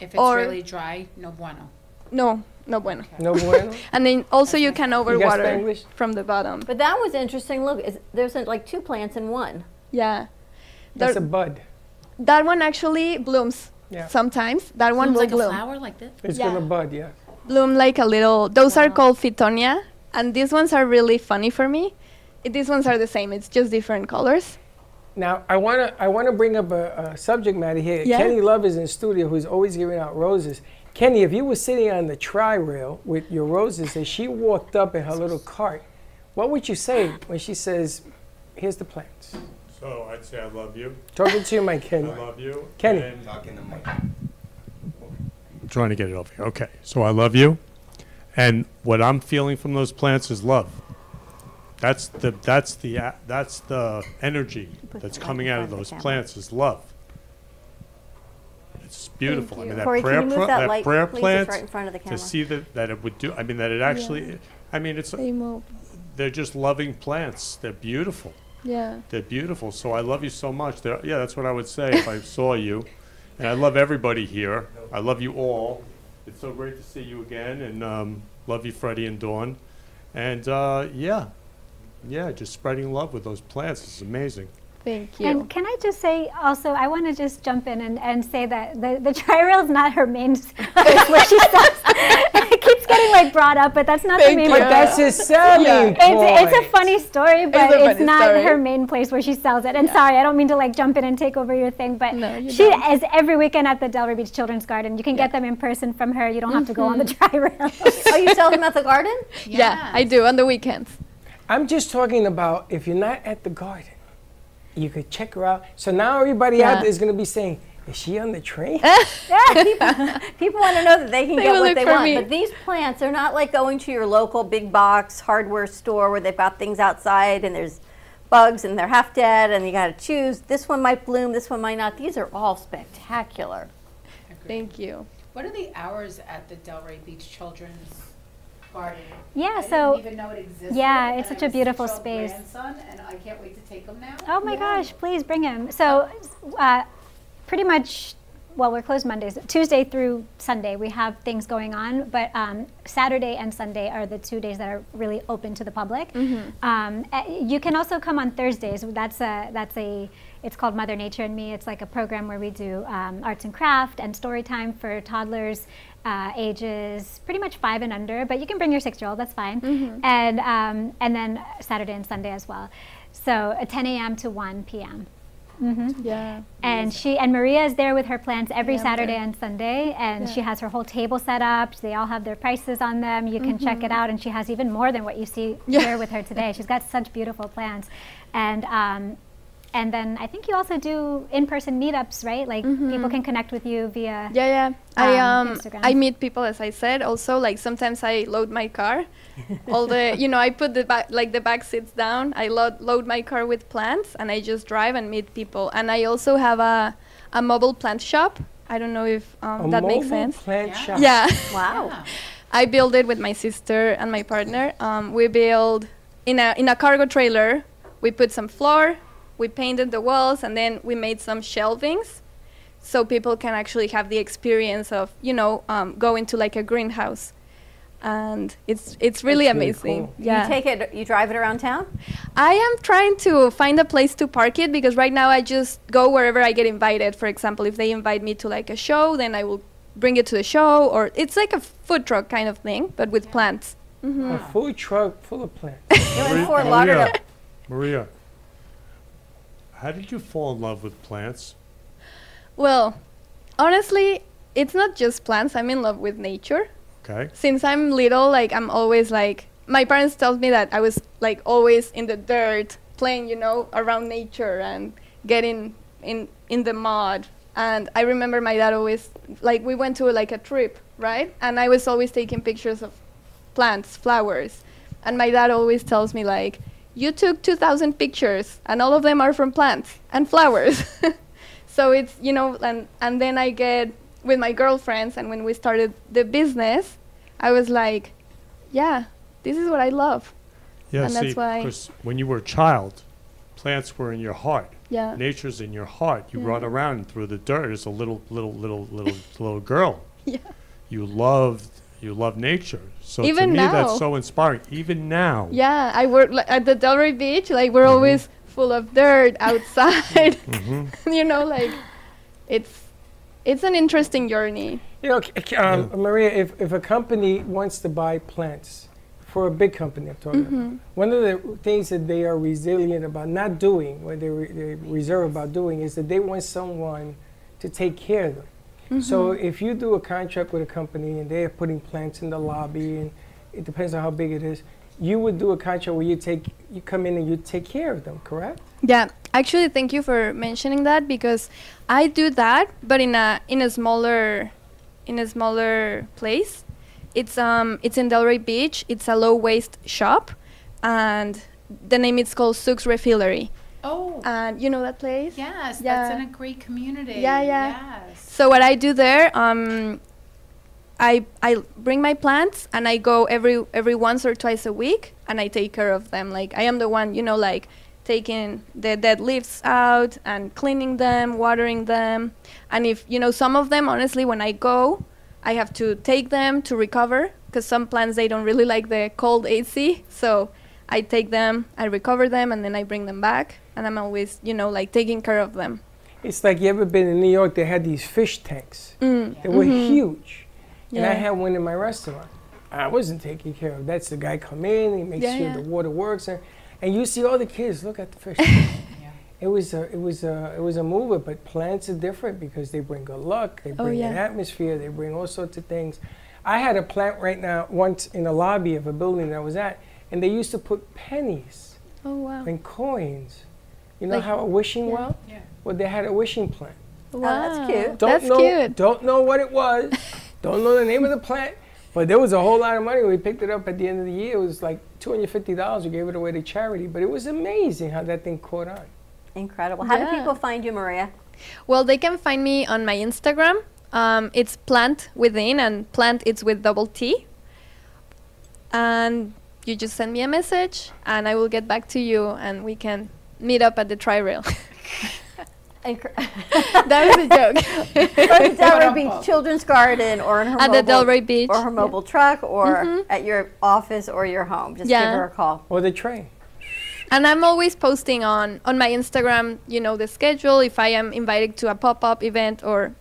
If it's Or- really dry, no bueno. No, no bueno. No bueno. And then also you can overwater Spanglish? from the bottom. But that was interesting. Look, is, there's like two plants in one. Yeah. That's There- a bud. that one actually blooms Yeah. sometimes. That one Blooms will like a bloom. flower like this. It's Yeah. gonna bud, yeah. Bloom like a little. Those are called Fittonia, and these ones are really funny for me. I- These ones are the same. It's just different colors. Now I wanna I wanna bring up a, a subject matter here. Yeah. Kenny Love is in studio, who's always giving out roses. Kenny, if you were sitting on the tri rail with your roses and she walked up in her little cart, what would you say when she says, "Here's the plants"? So I'd say I love you. Talking to my Kenny. I love you. Kenny. and- I'm trying to get it over here. Okay. So I love you. And what I'm feeling from those plants is love. That's the that's the a- that's the energy that's coming out of those plants is love. It's beautiful. I mean that Corey, can prayer you move pla- that that light, prayer please? It's plant right in front of the camera. to see that that it would do. I mean that it actually. I mean it's They move. they're just loving plants. They're beautiful. Yeah. They're beautiful. So I love you so much. They're, yeah, that's what I would say if I saw you. And I love everybody here. I love you all. It's so great to see you again. And um, love you, Freddie and Dawn. And uh, yeah, yeah, just spreading love with those plants is amazing. Thank you. And can I just say also, I want to just jump in and, and say that the, the tri-rail is not her main place where she sells. it keeps getting like brought up, but that's not Thank the main you. But that's a selling It's, it's a funny story, but a it's, not story. her main place where she sells it. And sorry, I don't mean to like jump in and take over your thing, but No, you she don't. is every weekend at the Delray Beach Children's Garden. You can get them in person from her. You don't have to go on the Mm-hmm. tri-rail. oh, you sell them at the garden? Yeah, I do on the weekends. I'm just talking about if you're not at the garden, you could check her out. So now everybody Yeah. out there is gonna be saying, "Is she on the train?" people, people want to know that they can They get what they want. me. But these plants are not like going to your local big box hardware store where they've got things outside and there's bugs and they're half dead and you got to choose. This one might bloom, this one might not. These are all spectacular. Thank you. What are the hours at the Delray Beach Children's Garden? Yeah, I so- didn't even know it existed. Yeah, it's such a beautiful six-year-old space. Grandson, and I can't wait to take him now. Oh my gosh, please bring him. So, uh, pretty much, well, we're closed Mondays. Tuesday through Sunday, we have things going on, but um, Saturday and Sunday are the two days that are really open to the public. Um, uh, you can also come on Thursdays. That's a that's a it's called Mother Nature and Me. It's like a program where we do um, arts and craft and story time for toddlers. Uh, ages pretty much five and under, but you can bring your six-year-old. That's fine. And um, and then Saturday and Sunday as well. So uh, 10 a.m. to 1 p.m. hmm Yeah. And she and Maria is there with her plants every Yeah, Saturday and Sunday, and she has her whole table set up. They all have their prices on them. You can check it Mhm. out, and she has even more than what you see Yeah. here with her today. She's got such beautiful plants, and um, And then I think you also do in-person meetups, right? Like people can connect with you via Yeah, yeah. I um, um Instagram. I meet people as I said. Also, like sometimes I load my car. All the you know I put the back like the back seats down. I load load my car with plants and I just drive and meet people. And I also have a a mobile plant shop. I don't know if um, A that makes mobile sense. plant shop? Yeah. Wow. I built it with my sister and my partner. Um, we build in a in a cargo trailer. We put some floor. We painted the walls and then we made some shelvings so people can actually have the experience of you know um, going to like a greenhouse and it's it's really That's really amazing cool. yeah You take it, you drive it around town? i am trying to find a place to park it because right now i just go wherever i get invited for example if they invite me to like a show then i will bring it to the show or it's like a food truck kind of thing but with plants Mhm. A food truck full of plants. You're in Fort Maria, Lauderdale. Maria, how did you fall in love with plants? well honestly it's not just plants i'm in love with nature Okay. since I'm little, like I'm always like my parents told me that I was like always in the dirt, playing, you know, around nature and getting in in the mud. And I remember my dad always like we went to like a trip, right? And I was always taking pictures of plants, flowers. And my dad always tells me like you took 2000 pictures and all of them are from plants and flowers. so it's, you know, and and then I get with my girlfriends and when we started the business, I was like, yeah, this is what I love. Yeah, and see, that's why 'cause when you were a child, plants were in your heart. Yeah. Nature's in your heart. You Yeah. run around through the dirt as a little, little, little, little, little girl. Yeah. You loved, you love nature. So Even to me, now. that's so inspiring. Even now. Yeah, I work li- at the Delray Beach. Like we're always full of dirt outside. Mhm. you know, like it's it's an interesting journey. You know, c- c- um, Maria, if, if a company wants to buy plants for a big company, I'm talking Mhm. about, one of the things that they are resilient about not doing, what they re- they reserve about doing, is that they want someone to take care of them. So Mhm. if you do a contract with a company and they're putting plants in the lobby, and it depends on how big it is, you would do a contract where you take, you come in and you take care of them, correct? Yeah, actually, thank you for mentioning that because I do that, but in a in a smaller in a smaller place. It's um it's in Delray Beach. It's a low waste shop, and the name is called Sook's Refillery. Oh. And you know that place? Yes, Yeah. that's in a great community. Yeah, yeah. Yes. So what I do there, um, I I bring my plants and I go every every once or twice a week and I take care of them. Like I am the one, you know, like taking the dead leaves out and cleaning them, watering them. And if you know some of them, honestly, when I go, I have to take them to recover because some plants they don't really like the cold AC. So I take them, I recover them, and then I bring them back. And I'm always, you know, like taking care of them. It's like you ever been in New York? They had these fish tanks. Mm. They were Mhm. huge, and I had one in my restaurant. I wasn't taking care of. That's the guy come in, he makes Yeah, sure yeah. the water works, and, and you see all the kids look at the fish. tank. It was a, it was a, it was a mover, but plants are different because they bring good luck. They Oh, bring an atmosphere. They bring all sorts of things. I had a plant right now once in the lobby of a building that I was at, and they used to put pennies Oh wow. and coins. You know Like- how a wishing yeah. well? Yeah. Well, they had a wishing plant. Oh, that's cute. Don't That's know, cute. Don't know what it was. don't know the name of the plant. But there was a whole lot of money. We picked it up at the end of the year. It was like two hundred fifty dollars. We gave it away to charity. But it was amazing how that thing caught on. Incredible. How do people find you, Maria? Well, they can find me on my Instagram. Um, it's plant within, and plant it's with double T. And you just send me a message, and I will get back to you, and we can meet up at the tri rail. that was a joke. Or the Delray Beach Children's Garden, or in her At the mobile, Delray Beach, or her yeah. mobile truck, or Mhm. at your office or your home. Just Yeah. give her a call. Or the train. And I'm always posting on on my Instagram, you know, the schedule if I am invited to a pop-up event or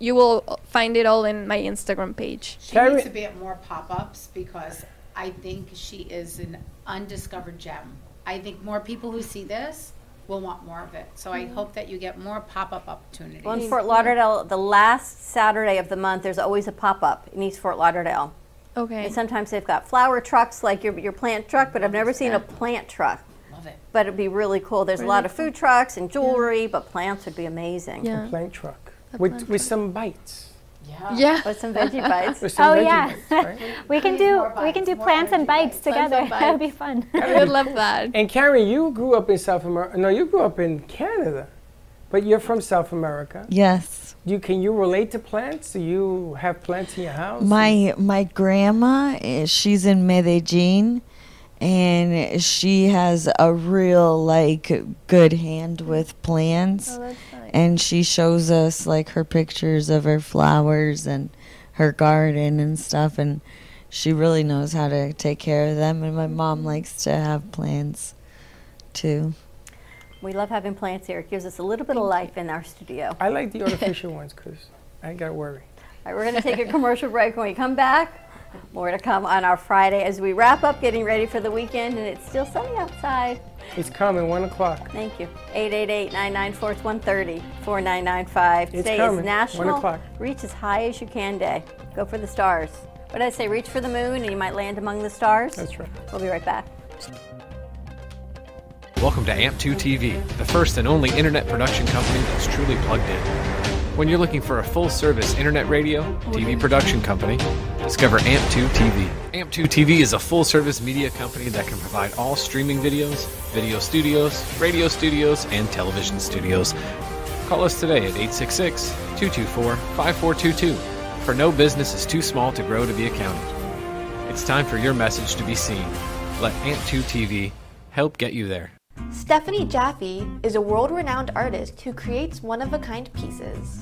you will find it all in my Instagram page. She needs to be at more pop-ups because I think she is an undiscovered gem. I think more people who see this will want more of it. So I hope that you get more pop-up opportunities. Well, in Fort Lauderdale, the last Saturday of the month, there's always a pop-up in East Fort Lauderdale. Okay. And sometimes they've got flower trucks like your, your plant truck, but I've never seen a plant truck. love it. But it'd be really cool. There's a Really lot of food trucks and jewelry, but plants would be amazing. A plant truck with with some bites. Yeah. With some veggie bites. With some Oh veggie yeah, bites, right? we can do we can do plants and bites together. That would be fun. I would love that. And Karen, you grew up in South America. No, you grew up in Canada, but you're from South America. Yes. You can you relate to plants? Do you have plants in your house? My my grandma, eh, she's in Medellin, and she has a real like good hand with plants. Oh, that's And she shows us like her pictures of her flowers and her garden and stuff, and she really knows how to take care of them. And my mom mm-hmm. likes to have plants too. We love having plants here. It gives us a little bit of life in our studio. I like the artificial ones because I ain't got to worry. All right, we're going to take a commercial break. When we come back, more to come on our Friday as we wrap up getting ready for the weekend, and it's still sunny outside. It's coming, one o'clock. Thank you. 888-994-130, 4995. It's Today coming, is National one o'clock. Reach as High as You Can Day. Go for the stars. What did I say? Reach for the moon and you might land among the stars? That's right. We'll be right back. Welcome to AMP2 TV, the first and only internet production company that's truly plugged in. When you're looking for a full service internet radio, TV production company, discover AMP2 TV. AMP2 TV is a full service media company that can provide all streaming videos, video studios, radio studios, and television studios. Call us today at 866 224 5422, for no business is too small to grow to be accounted. It's time for your message to be seen. Let AMP2 TV help get you there. Stephanie Jaffe is a world renowned artist who creates one of a kind pieces.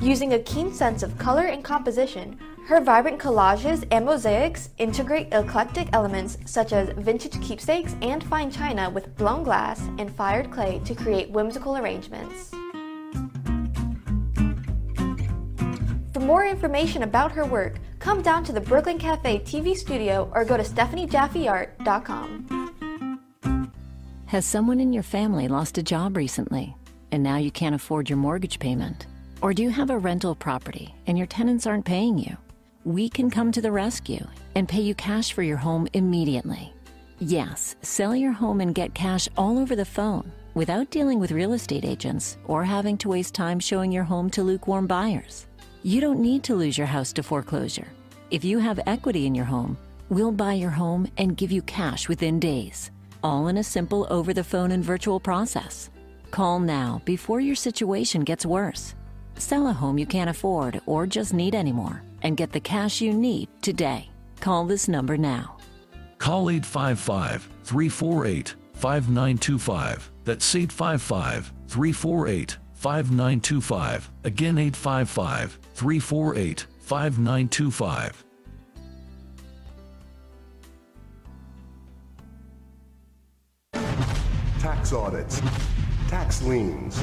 Using a keen sense of color and composition, her vibrant collages and mosaics integrate eclectic elements such as vintage keepsakes and fine china with blown glass and fired clay to create whimsical arrangements. For more information about her work, come down to the Brooklyn Cafe TV studio or go to stephaniejaffeart.com. Has someone in your family lost a job recently and now you can't afford your mortgage payment? Or do you have a rental property and your tenants aren't paying you? We can come to the rescue and pay you cash for your home immediately. Yes, sell your home and get cash all over the phone without dealing with real estate agents or having to waste time showing your home to lukewarm buyers. You don't need to lose your house to foreclosure. If you have equity in your home, we'll buy your home and give you cash within days all in a simple over the phone and virtual process. Call now before your situation gets worse. Sell a home you can't afford or just need anymore and get the cash you need today. Call this number now. Call 855 348 5925. That's 855 348 5925. Again, 855 348 5925. tax audits, tax liens,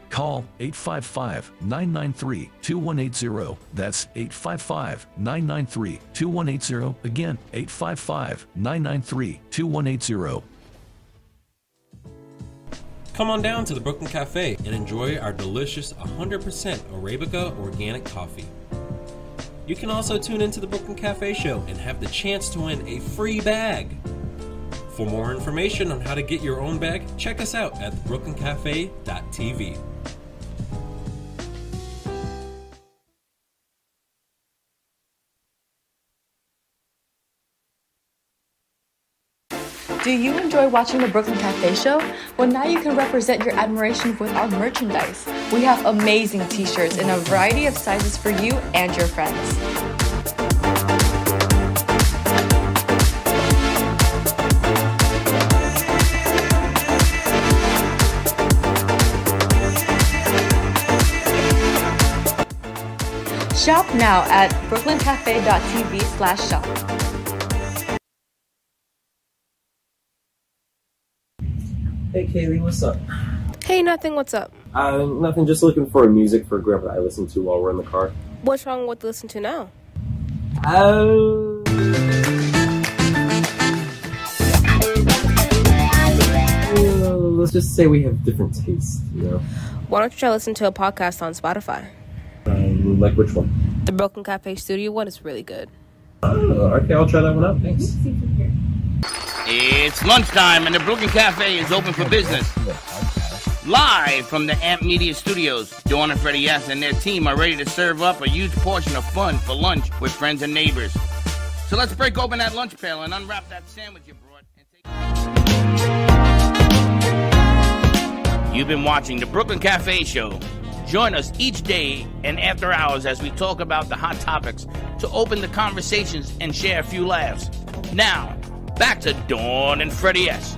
Call 855 993 2180. That's 855 993 2180. Again, 855 993 2180. Come on down to the Brooklyn Cafe and enjoy our delicious 100% Arabica organic coffee. You can also tune into the Brooklyn Cafe show and have the chance to win a free bag. For more information on how to get your own bag, check us out at brooklyncafe.tv. Do you enjoy watching the Brooklyn Cafe show? Well, now you can represent your admiration with our merchandise. We have amazing t shirts in a variety of sizes for you and your friends. Shop now at brooklyncafe.tv slash shop. Hey Kaylee, what's up? Hey, nothing. What's up? Uh, nothing. Just looking for a music for a Grandpa that I listen to while we're in the car. What's wrong with listen to now? Uh, let's just say we have different tastes. You know, Why don't you try listen to a podcast on Spotify? Um, like which one? The Brooklyn Cafe Studio one is really good. Uh, okay, I'll try that one out. Thanks. It's lunchtime and the Brooklyn Cafe is open for business. Live from the Amp Media Studios, Dawn and Freddie S. and their team are ready to serve up a huge portion of fun for lunch with friends and neighbors. So let's break open that lunch pail and unwrap that sandwich you brought. You've been watching the Brooklyn Cafe Show. Join us each day and after hours as we talk about the hot topics to open the conversations and share a few laughs. Now, back to Dawn and Freddie S.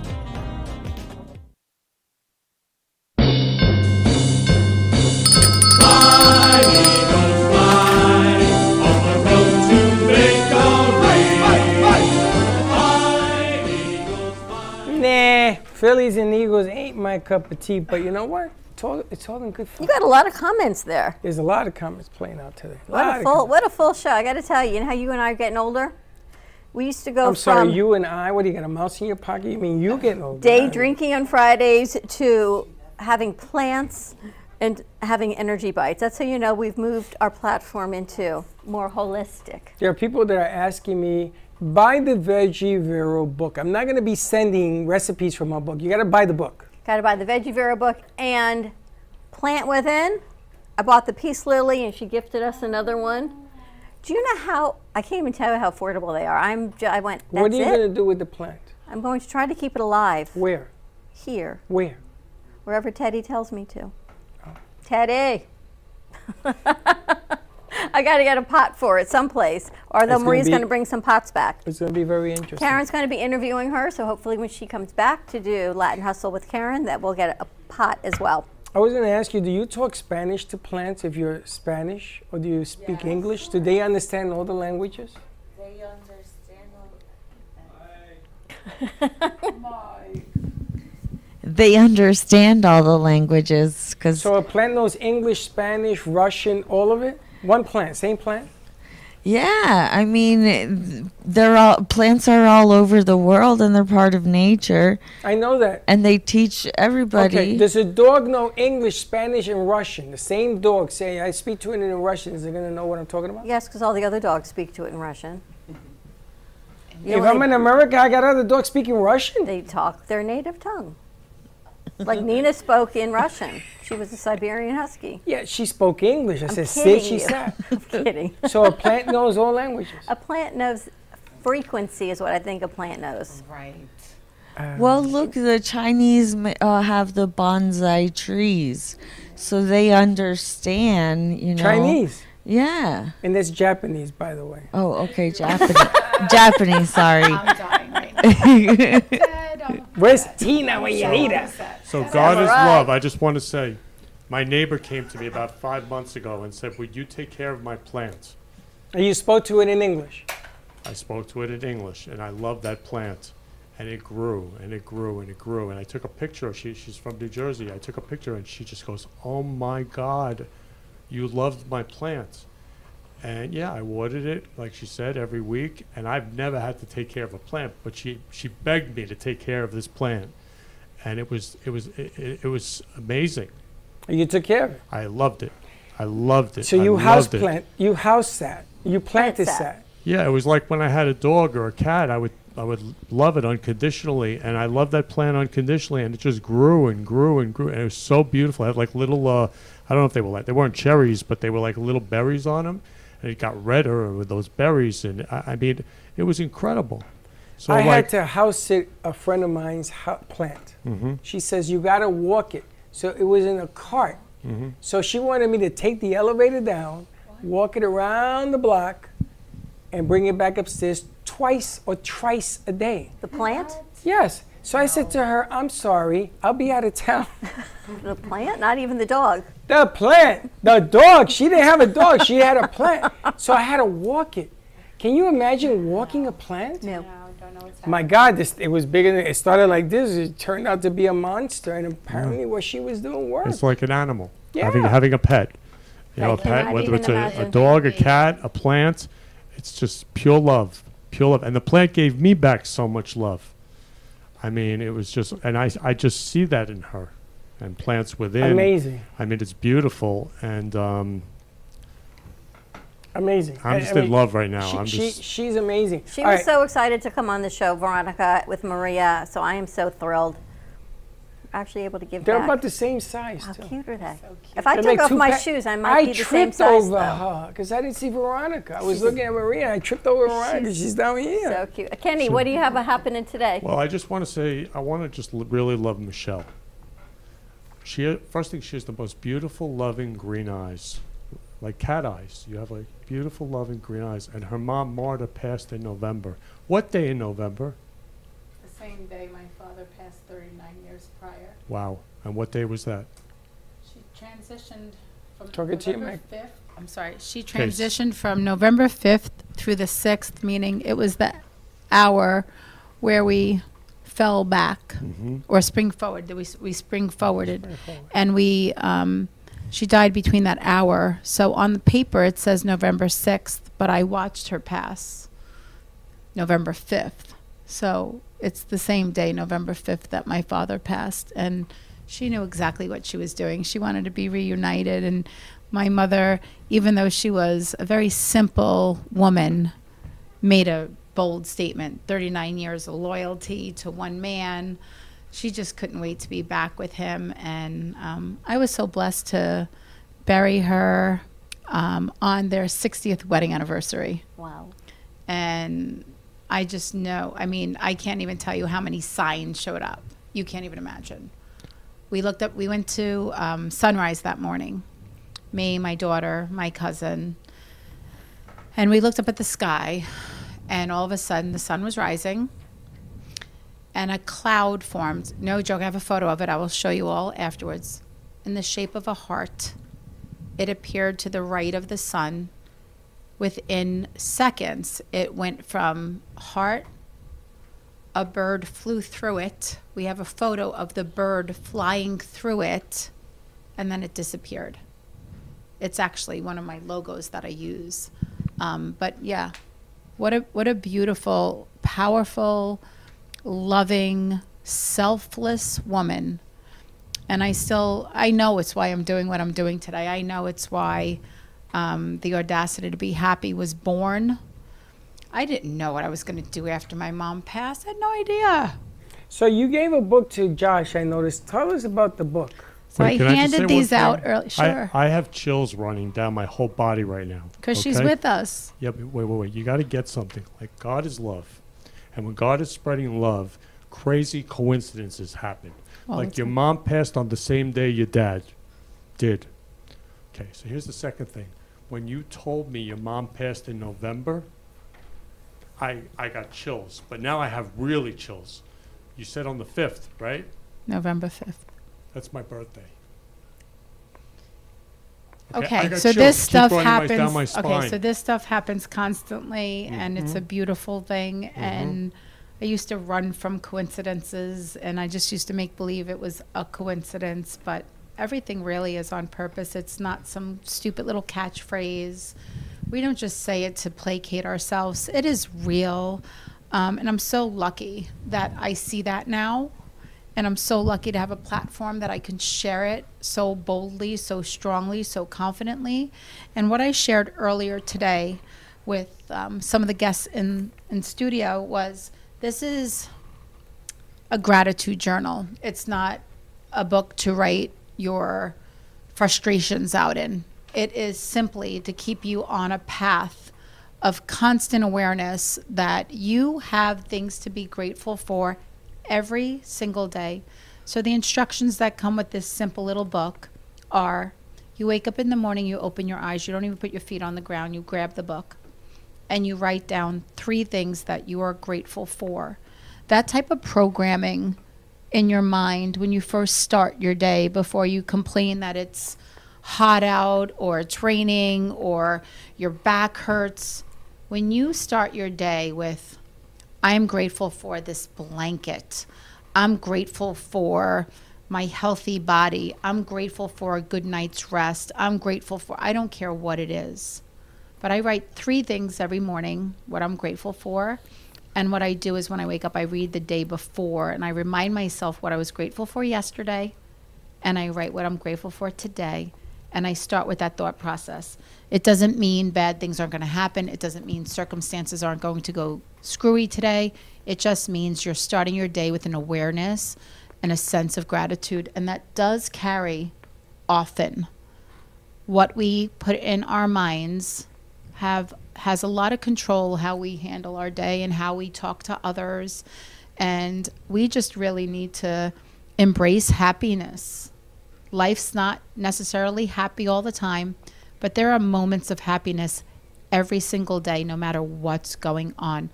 Nah, Phillies and Eagles ain't my cup of tea, but you know what? It's all, it's all in good fun. You got a lot of comments there. There's a lot of comments playing out today. What a full, what a full show! I got to tell you, you know how you and I are getting older. We used to go I'm from sorry, you and I. What do you got a mouse in your pocket? You mean you getting older? day drinking on Fridays to having plants and having energy bites. That's how you know we've moved our platform into more holistic. There are people that are asking me, buy the Veggie Vero book. I'm not going to be sending recipes from my book. You got to buy the book. Got to buy the Veggie Vero book and Plant Within. I bought the Peace Lily and she gifted us another one. Do you know how? I can't even tell you how affordable they are. I'm. I went. That's what are you going to do with the plant? I'm going to try to keep it alive. Where? Here. Where? Wherever Teddy tells me to. Oh. Teddy. I got to get a pot for it someplace, or though Marie's going to bring some pots back. It's going to be very interesting. Karen's going to be interviewing her, so hopefully when she comes back to do Latin Hustle with Karen, that we'll get a pot as well. I was going to ask you, do you talk Spanish to plants if you're Spanish, or do you speak English? Do they understand all the languages? They understand They understand all the languages because So a plant knows English, Spanish, Russian, all of it? One plant, same plant? Yeah, I mean, they're all plants are all over the world, and they're part of nature. I know that. And they teach everybody. Okay, does a dog know English, Spanish, and Russian? The same dog. Say, I speak to it in Russian. Is it going to know what I'm talking about? Yes, because all the other dogs speak to it in Russian. You if know, I'm they- in America, I got other dogs speaking Russian. They talk their native tongue. Like Nina spoke in Russian. She was a Siberian Husky. Yeah, she spoke English. I I'm said, sit, she you. sat. I'm kidding. So a plant knows all languages. A plant knows frequency is what I think a plant knows. Right. Well, look, the Chinese uh, have the bonsai trees, so they understand. You know, Chinese. Yeah. And that's Japanese, by the way. Oh, okay, Japanese. Japanese. Sorry. I'm dying right Where's Tina when you need her? So God is Right. love. I just want to say, my neighbor came to me about five months ago and said, "Would you take care of my plants?" And you spoke to it in English. I spoke to it in English, and I loved that plant. And it grew, and it grew, and it grew. And I took a picture. She, she's from New Jersey. I took a picture, and she just goes, "Oh my God, you loved my plants." And yeah, I watered it, like she said, every week. And I've never had to take care of a plant, but she, she begged me to take care of this plant, and it was it was it, it, it was amazing. You took care of it. I loved it. I loved it. So I you house loved it. plant, you house that, you planted that. Yeah, it was like when I had a dog or a cat, I would I would love it unconditionally, and I loved that plant unconditionally, and it just grew and grew and grew, and it was so beautiful. It had like little, uh, I don't know if they were like they weren't cherries, but they were like little berries on them, and it got redder with those berries, and I, I mean, it was incredible. So I like, had to house sit a friend of mine's hou- plant. Mhm. She says you got to walk it. So it was in a cart. Mhm. So she wanted me to take the elevator down, walk it around the block, and bring it back upstairs twice or thrice a day. The plant? Yes. So I said to her, I'm sorry, I'll be out of town. The plant? Not even the dog. The plant, the dog. She didn't have a dog. She had a plant. So I had to walk it. Can you imagine walking a plant? No. My God, this it was bigger. Than, it started like this. It turned out to be a monster, and apparently, what she was doing worked. It's like an animal. Having Yeah. having a pet. You I know, a pet, whether it's a, a dog, a cat, a plant, it's just pure love. Pure love. And the plant gave me back so much love. I mean, it was just and I I just see that in her. And plants within. Amazing. I mean it's beautiful and um Amazing. I'm just I in love right now. She, I'm she- just she's amazing. She All was right. so excited to come on the show, Veronica, with Maria. So I am so thrilled. Actually able to give They're back. about the same size. How too. cute are they? If I They took make off my pa- shoes, I might I be the same size. I tripped size. over though. her because I didn't see Veronica. I was looking at Maria. I tripped over Veronica. She's, down here. So cute. Uh, Kenny, what do you have happening today? Well, I just want to say I want to just l- really love Michelle. She first thing she has the most beautiful, loving green eyes, like cat eyes. You have like beautiful, loving green eyes. And her mom Marta passed in November. What day in November? The same day my father passed 39 years prior. Wow. And what day was that? She transitioned from Talk it to you, November Mike. 5th. I'm sorry. She Okay. transitioned from November 5th through the 6th, meaning it was the hour where we fell back Mhm. or spring forward. We, we spring forwarded. And we, um, she died between that hour. So on the paper it says November 6th, but I watched her pass November 5th. So it's the same day, November 5th, that my father passed. And she knew exactly what she was doing. She wanted to be reunited. And my mother, even though she was a very simple woman, made a bold statement 39 years of loyalty to one man. She just couldn't wait to be back with him. And um, I was so blessed to bury her um, on their 60th wedding anniversary Wow. and I just know. I mean, I can't even tell you how many signs showed up. You can't even imagine. We looked up. We went to um, sunrise that morning. Me, my daughter, my cousin, and we looked up at the sky, and all of a sudden the sun was rising, and a cloud formed. No joke. I have a photo of it. I will show you all afterwards. In the shape of a heart, it appeared to the right of the sun within seconds, it went from heart, a bird flew through it. We have a photo of the bird flying through it, and then it disappeared. It's actually one of my logos that I use. Um, but yeah, what a what a beautiful, powerful, loving, selfless woman. And I still I know it's why I'm doing what I'm doing today. I know it's why um, the audacity to be happy was born. I didn't know what I was going to do after my mom passed. I had no idea. So you gave a book to Josh, I noticed. Tell us about the book. So Wait, I handed these out early. Sure. I, have chills running down my whole body right now. 'Cause she's okay? with us. Yep. wait, wait, wait. You got to get something. Like God is love, and when God is spreading love, crazy coincidences happen. The like your mom passed on the same day your dad did. Okay, so here's the second thing. When you told me your mom passed in November, I I got chills, but now I have really chills. You said on the fifth, right? November 5th. That's my birthday. Okay, I got so chills. this Keep stuff running my- happens. down my okay, spine. so this stuff happens constantly, and it's a Mhm. beautiful thing. And I used to run from coincidences, and I just used to make believe it was a coincidence. But everything really is on purpose. It's not some stupid little catchphrase. We don't just say it to placate ourselves. It is real, um, and I'm so lucky that I see that now. And I'm so lucky to have a platform that I can share it so boldly, so strongly, so confidently. And what I shared earlier today with um, some of the guests in, in studio was this is a gratitude journal. It's not a book to write your frustrations out in. It is simply to keep you on a path of constant awareness that you have things to be grateful for every single day. So the instructions that come with this simple little book are you wake up in the morning, you open your eyes, you don't even put your feet on the ground, you grab the book and you write down three things that you are grateful for. That type of programming in your mind when you first start your day before you complain that it's hot out or it's raining or your back hurts. When you start your day with, I'm grateful for this blanket. I'm grateful for my healthy body. I'm grateful for a good night's rest. I'm grateful for, I don't care what it is. But I write three things every morning what I'm grateful for. And what I do is when I wake up, I read the day before and I remind myself what I was grateful for yesterday. And I write what I'm grateful for today. And I start with that thought process. It doesn't mean bad things aren't going to happen. It doesn't mean circumstances aren't going to go screwy today. It just means you're starting your day with an awareness and a sense of gratitude. And that does carry often what we put in our minds have has a lot of control how we handle our day and how we talk to others and we just really need to embrace happiness life's not necessarily happy all the time but there are moments of happiness every single day no matter what's going on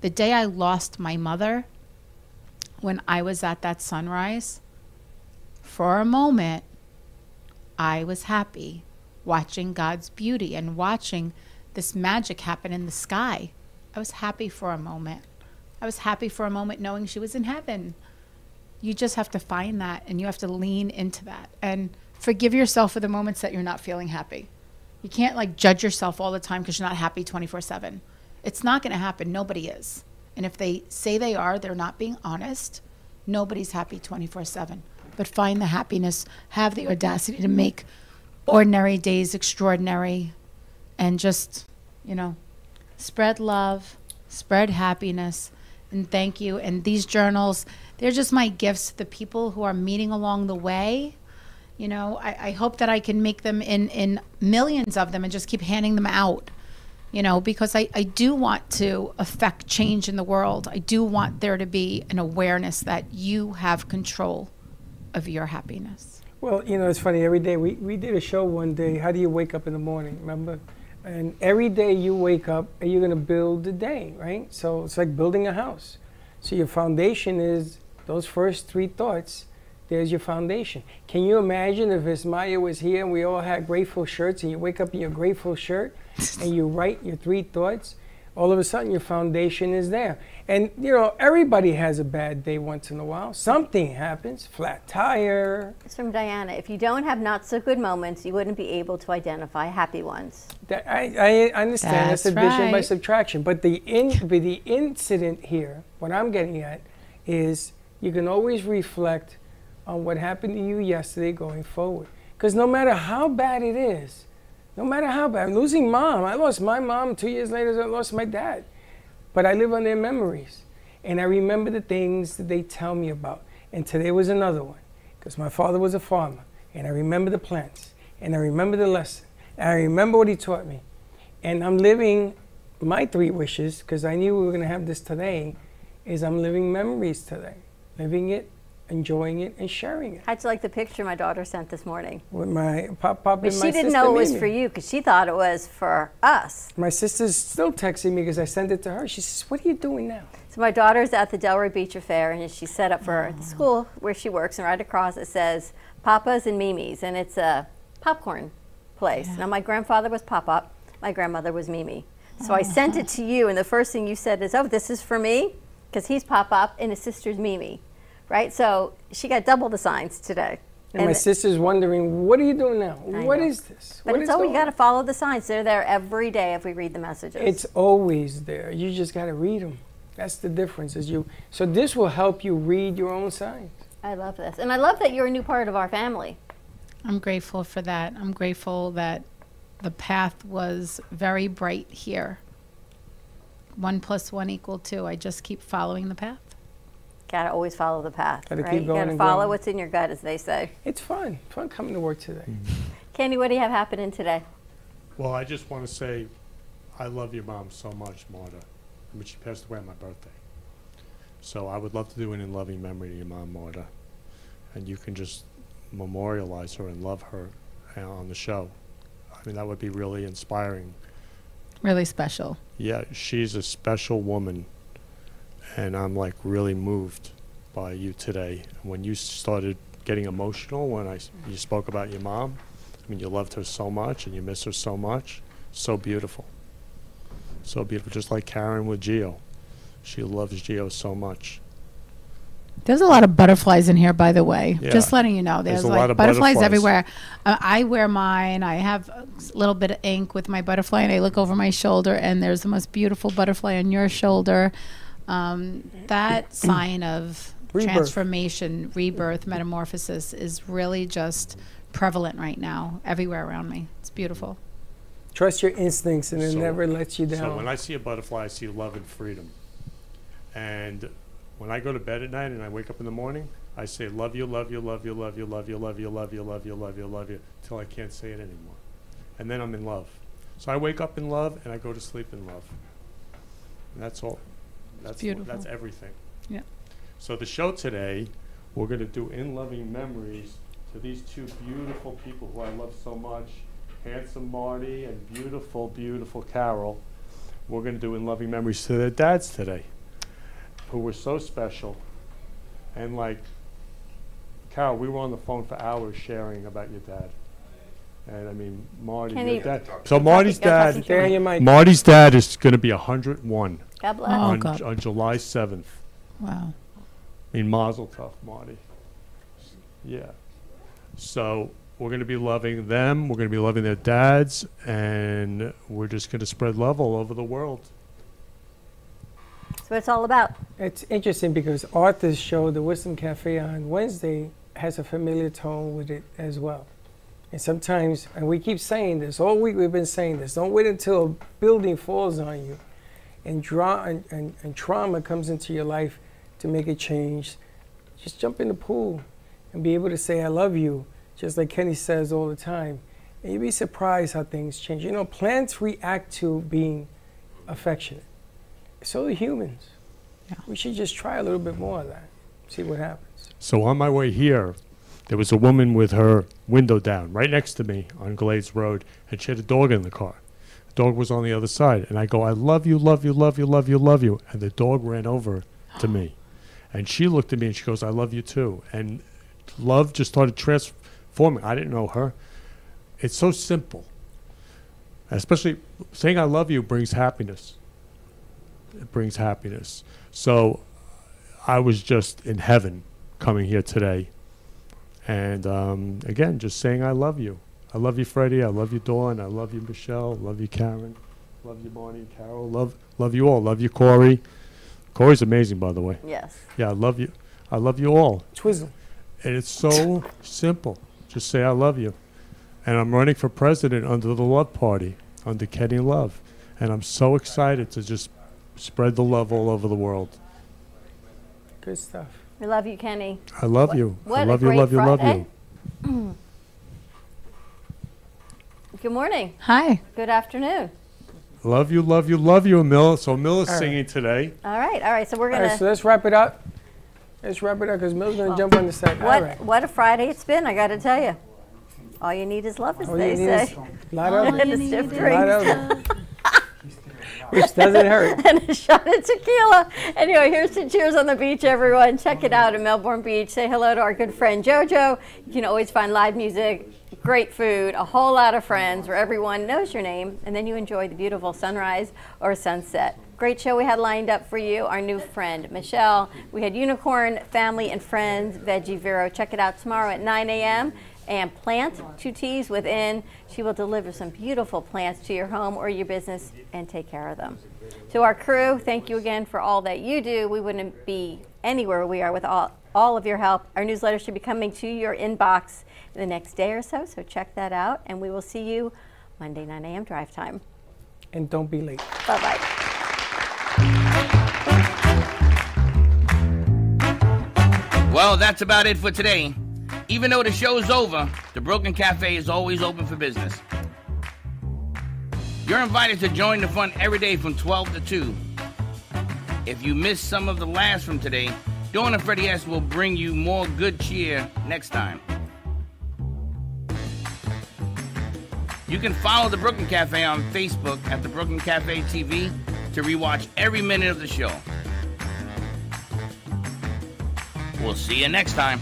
the day i lost my mother when i was at that sunrise for a moment I was happy watching God's beauty and watching this magic happen in the sky. I was happy for a moment. I was happy for a moment knowing she was in heaven. You just have to find that and you have to lean into that and forgive yourself for the moments that you're not feeling happy. You can't like judge yourself all the time because you're not happy 24 7. It's not going to happen. Nobody is. And if they say they are, they're not being honest. Nobody's happy 24 7 but find the happiness, have the audacity to make ordinary days extraordinary, and just, you know, spread love, spread happiness, and thank you. And these journals, they're just my gifts to the people who are meeting along the way. You know, I, I hope that I can make them in, in millions of them and just keep handing them out you know, because I, I do want to affect change in the world. I do want there to be an awareness that you have control of your happiness. Well, you know, it's funny. Every day we, we did a show one day. How do you wake up in the morning? Remember? And every day you wake up and you're going to build the day, right? So it's like building a house. So your foundation is those first three thoughts. There's your foundation. Can you imagine if Ismaya was here and we all had grateful shirts and you wake up in your grateful shirt and you write your three thoughts? all of a sudden your foundation is there. And you know, everybody has a bad day once in a while. Something happens, flat tire. It's from Diana. If you don't have not so good moments, you wouldn't be able to identify happy ones. That, I, I understand that's, That's addition by subtraction. But the in, but the incident here, what I'm getting at, is you can always reflect on what happened to you yesterday going forward. Because no matter how bad it is, no matter how bad, losing mom, I lost my mom two years later. I lost my dad, but I live on their memories, and I remember the things that they tell me about. And today was another one, because my father was a farmer, and I remember the plants, and I remember the lesson, and I remember what he taught me, and I'm living my three wishes because I knew we were going to have this today. Is I'm living memories today, living it, enjoying it, and sharing it How'd you like the picture my daughter sent this morning? with my pop pop But and she my didn't sister know it was Mimi. for you because she thought it was for us. My sister's still texting me because I sent it to her. She says, "What are you doing now?" So my daughter's at the Delray Beach Affair, and she's set up for the ah. school where she works, and right across it says Papa's and Mimi's, and it's a popcorn place. Now my grandfather was Papa, my grandmother was Mimi. So I sent it ah. to you, and the first thing you said is, "Oh, this is for me," because he's Papa and his sister's Mimi, right? So she got double the signs today. And, my sister's wondering, "What are you doing now? I What know. is this? But What it's is always you got to follow the signs. They're there every day if we read the messages. It's always there. You just got to read them. That's the difference. Is you. So this will help you read your own signs. I love this, and I love that you're a new part of our family. I'm grateful for that. I'm grateful that the path was very bright here. One plus one equal two. I just keep following the path. Got to always follow the path. Gotta right? keep you going got to follow growing. what's in your gut, as they say. It's fun. Fun coming to work today. Candy, what do you have happening today? Well, I just want to say I love your mom so much, Marta. I mean, she passed away on my birthday. So I would love to do an in loving memory to your mom, Marta. And you can just memorialize her and love her uh, on the show. I mean, that would be really inspiring. Really special. Yeah, she's a special woman. And I'm like really moved by you today. When you started getting emotional when I, you spoke about your mom, I mean, you loved her so much and you miss her so much. So beautiful. So beautiful. Just like Karen with Geo. She loves Geo so much. There's a lot of butterflies in here, by the way. Yeah. Just letting you know, There's there's, a like lot of butterflies, butterflies. everywhere. Uh, I wear mine. I have a little bit of ink with my butterfly, and I look over my shoulder, and there's the most beautiful butterfly on your shoulder. Um, that sign of Rebirth. transformation, rebirth, metamorphosis is really just prevalent right now everywhere around me. It's beautiful. Trust your instincts, and it So- never lets you down. So when I see a butterfly, I see love and freedom. And when I go to bed at night and I wake up in the morning, I say, love you, love you, love you, love you, love you, love you, love you, love you, love you, love you, till I can't say it anymore. And then I'm in love. So I wake up in love and I go to sleep in love. And that's all. That's wh- beautiful. That's everything. Yeah. So the show today, we're going to do in loving memories to these two beautiful people who I love so much, handsome Marty and beautiful, beautiful Carol. We're going to do in loving memories to their dads today, who were so special. And like Carol, we were on the phone for hours sharing about your dad. And I mean, Marty, Can your dad. So Marty's dad, into your mic. Marty's dad is going to be 101 God bless. Oh, on, God. on July 7th. Wow. I mean, Mazel Tov, Marty. Yeah. So we're going to be loving them. We're going to be loving their dads, and we're just going to spread love all over the world. That's what it's all about. It's interesting because Arthur's show, The Wisdom Cafe, on Wednesday has a familiar tone with it as well. And sometimes, and we keep saying this all week, we've been saying this don't wait until a building falls on you and, dra- and, and, and trauma comes into your life to make a change. Just jump in the pool and be able to say, I love you, just like Kenny says all the time. And you'd be surprised how things change. You know, plants react to being affectionate. So do humans. We should just try a little bit more of that. See what happens. So on my way here, there was a woman with her window down right next to me on Glades Road, and she had a dog in the car. Dog was on the other side, and I go, I love you, love you, love you, love you, love you. And the dog ran over to me. And she looked at me and she goes, I love you too. And love just started transforming. I didn't know her. It's so simple. Especially saying I love you brings happiness. it brings happiness. So I was just in heaven coming here today. And um, again, just saying I love you. I love you, Freddie. I love you, Dawn. I love you, Michelle. Love you, Karen. Love you, Barney and Carol. Love, love you all. Love you, Corey. Corey's amazing, by the way. Yes. Yeah, I love you. I love you all. Twizzle. And it's so simple. Just say I love you. And I'm running for president under the Love Party, under Kenny Love. And I'm so excited to just spread the love all over the world. Good stuff. We love you, Kenny. I love you. What I a love you, great love you, love Friday. you. Eh? Good morning. Hi. Good afternoon. Love you, love you, love you, Mill. So Mill is All right. singing today. All right, all right. So we're gonna. right, so let's wrap it up. Let's wrap it up because Mill's gonna jump on the set. All what right. what a Friday it's been. I got to tell you. All you need is love, as All they you need is say. a lot of and it. a stiff A drink. lot of it. Which doesn't hurt. and a shot of tequila. Anyway, here's to Cheers on the Beach, everyone. Check it out in Melbourne Beach. Say hello to our good friend JoJo. You can always find live music, great food, a whole lot of friends where everyone knows your name, and then you enjoy the beautiful sunrise or sunset. Great show we had lined up for you. Our new friend, Michelle. We had Unicorn, Family, and Friends, Veggie Vero. Check it out tomorrow at 9 a.m. And Plant, two T's within. She will deliver some beautiful plants to your home or your business and take care of them. To our crew, thank you again for all that you do. We wouldn't be anywhere we are with all, all of your help. Our newsletter should be coming to your inbox in the next day or so, so check that out. And we will see you Monday, 9 a.m. drive time. And don't be late. Bye bye. Well, that's about it for today. Even though the show's over, the Brooklyn Cafe is always open for business. You're invited to join the fun every day from 12 to 2. If you missed some of the laughs from today, Dawn and Freddie S will bring you more good cheer next time. You can follow the Brooklyn Cafe on Facebook at the Brooklyn Cafe TV to rewatch every minute of the show. We'll see you next time.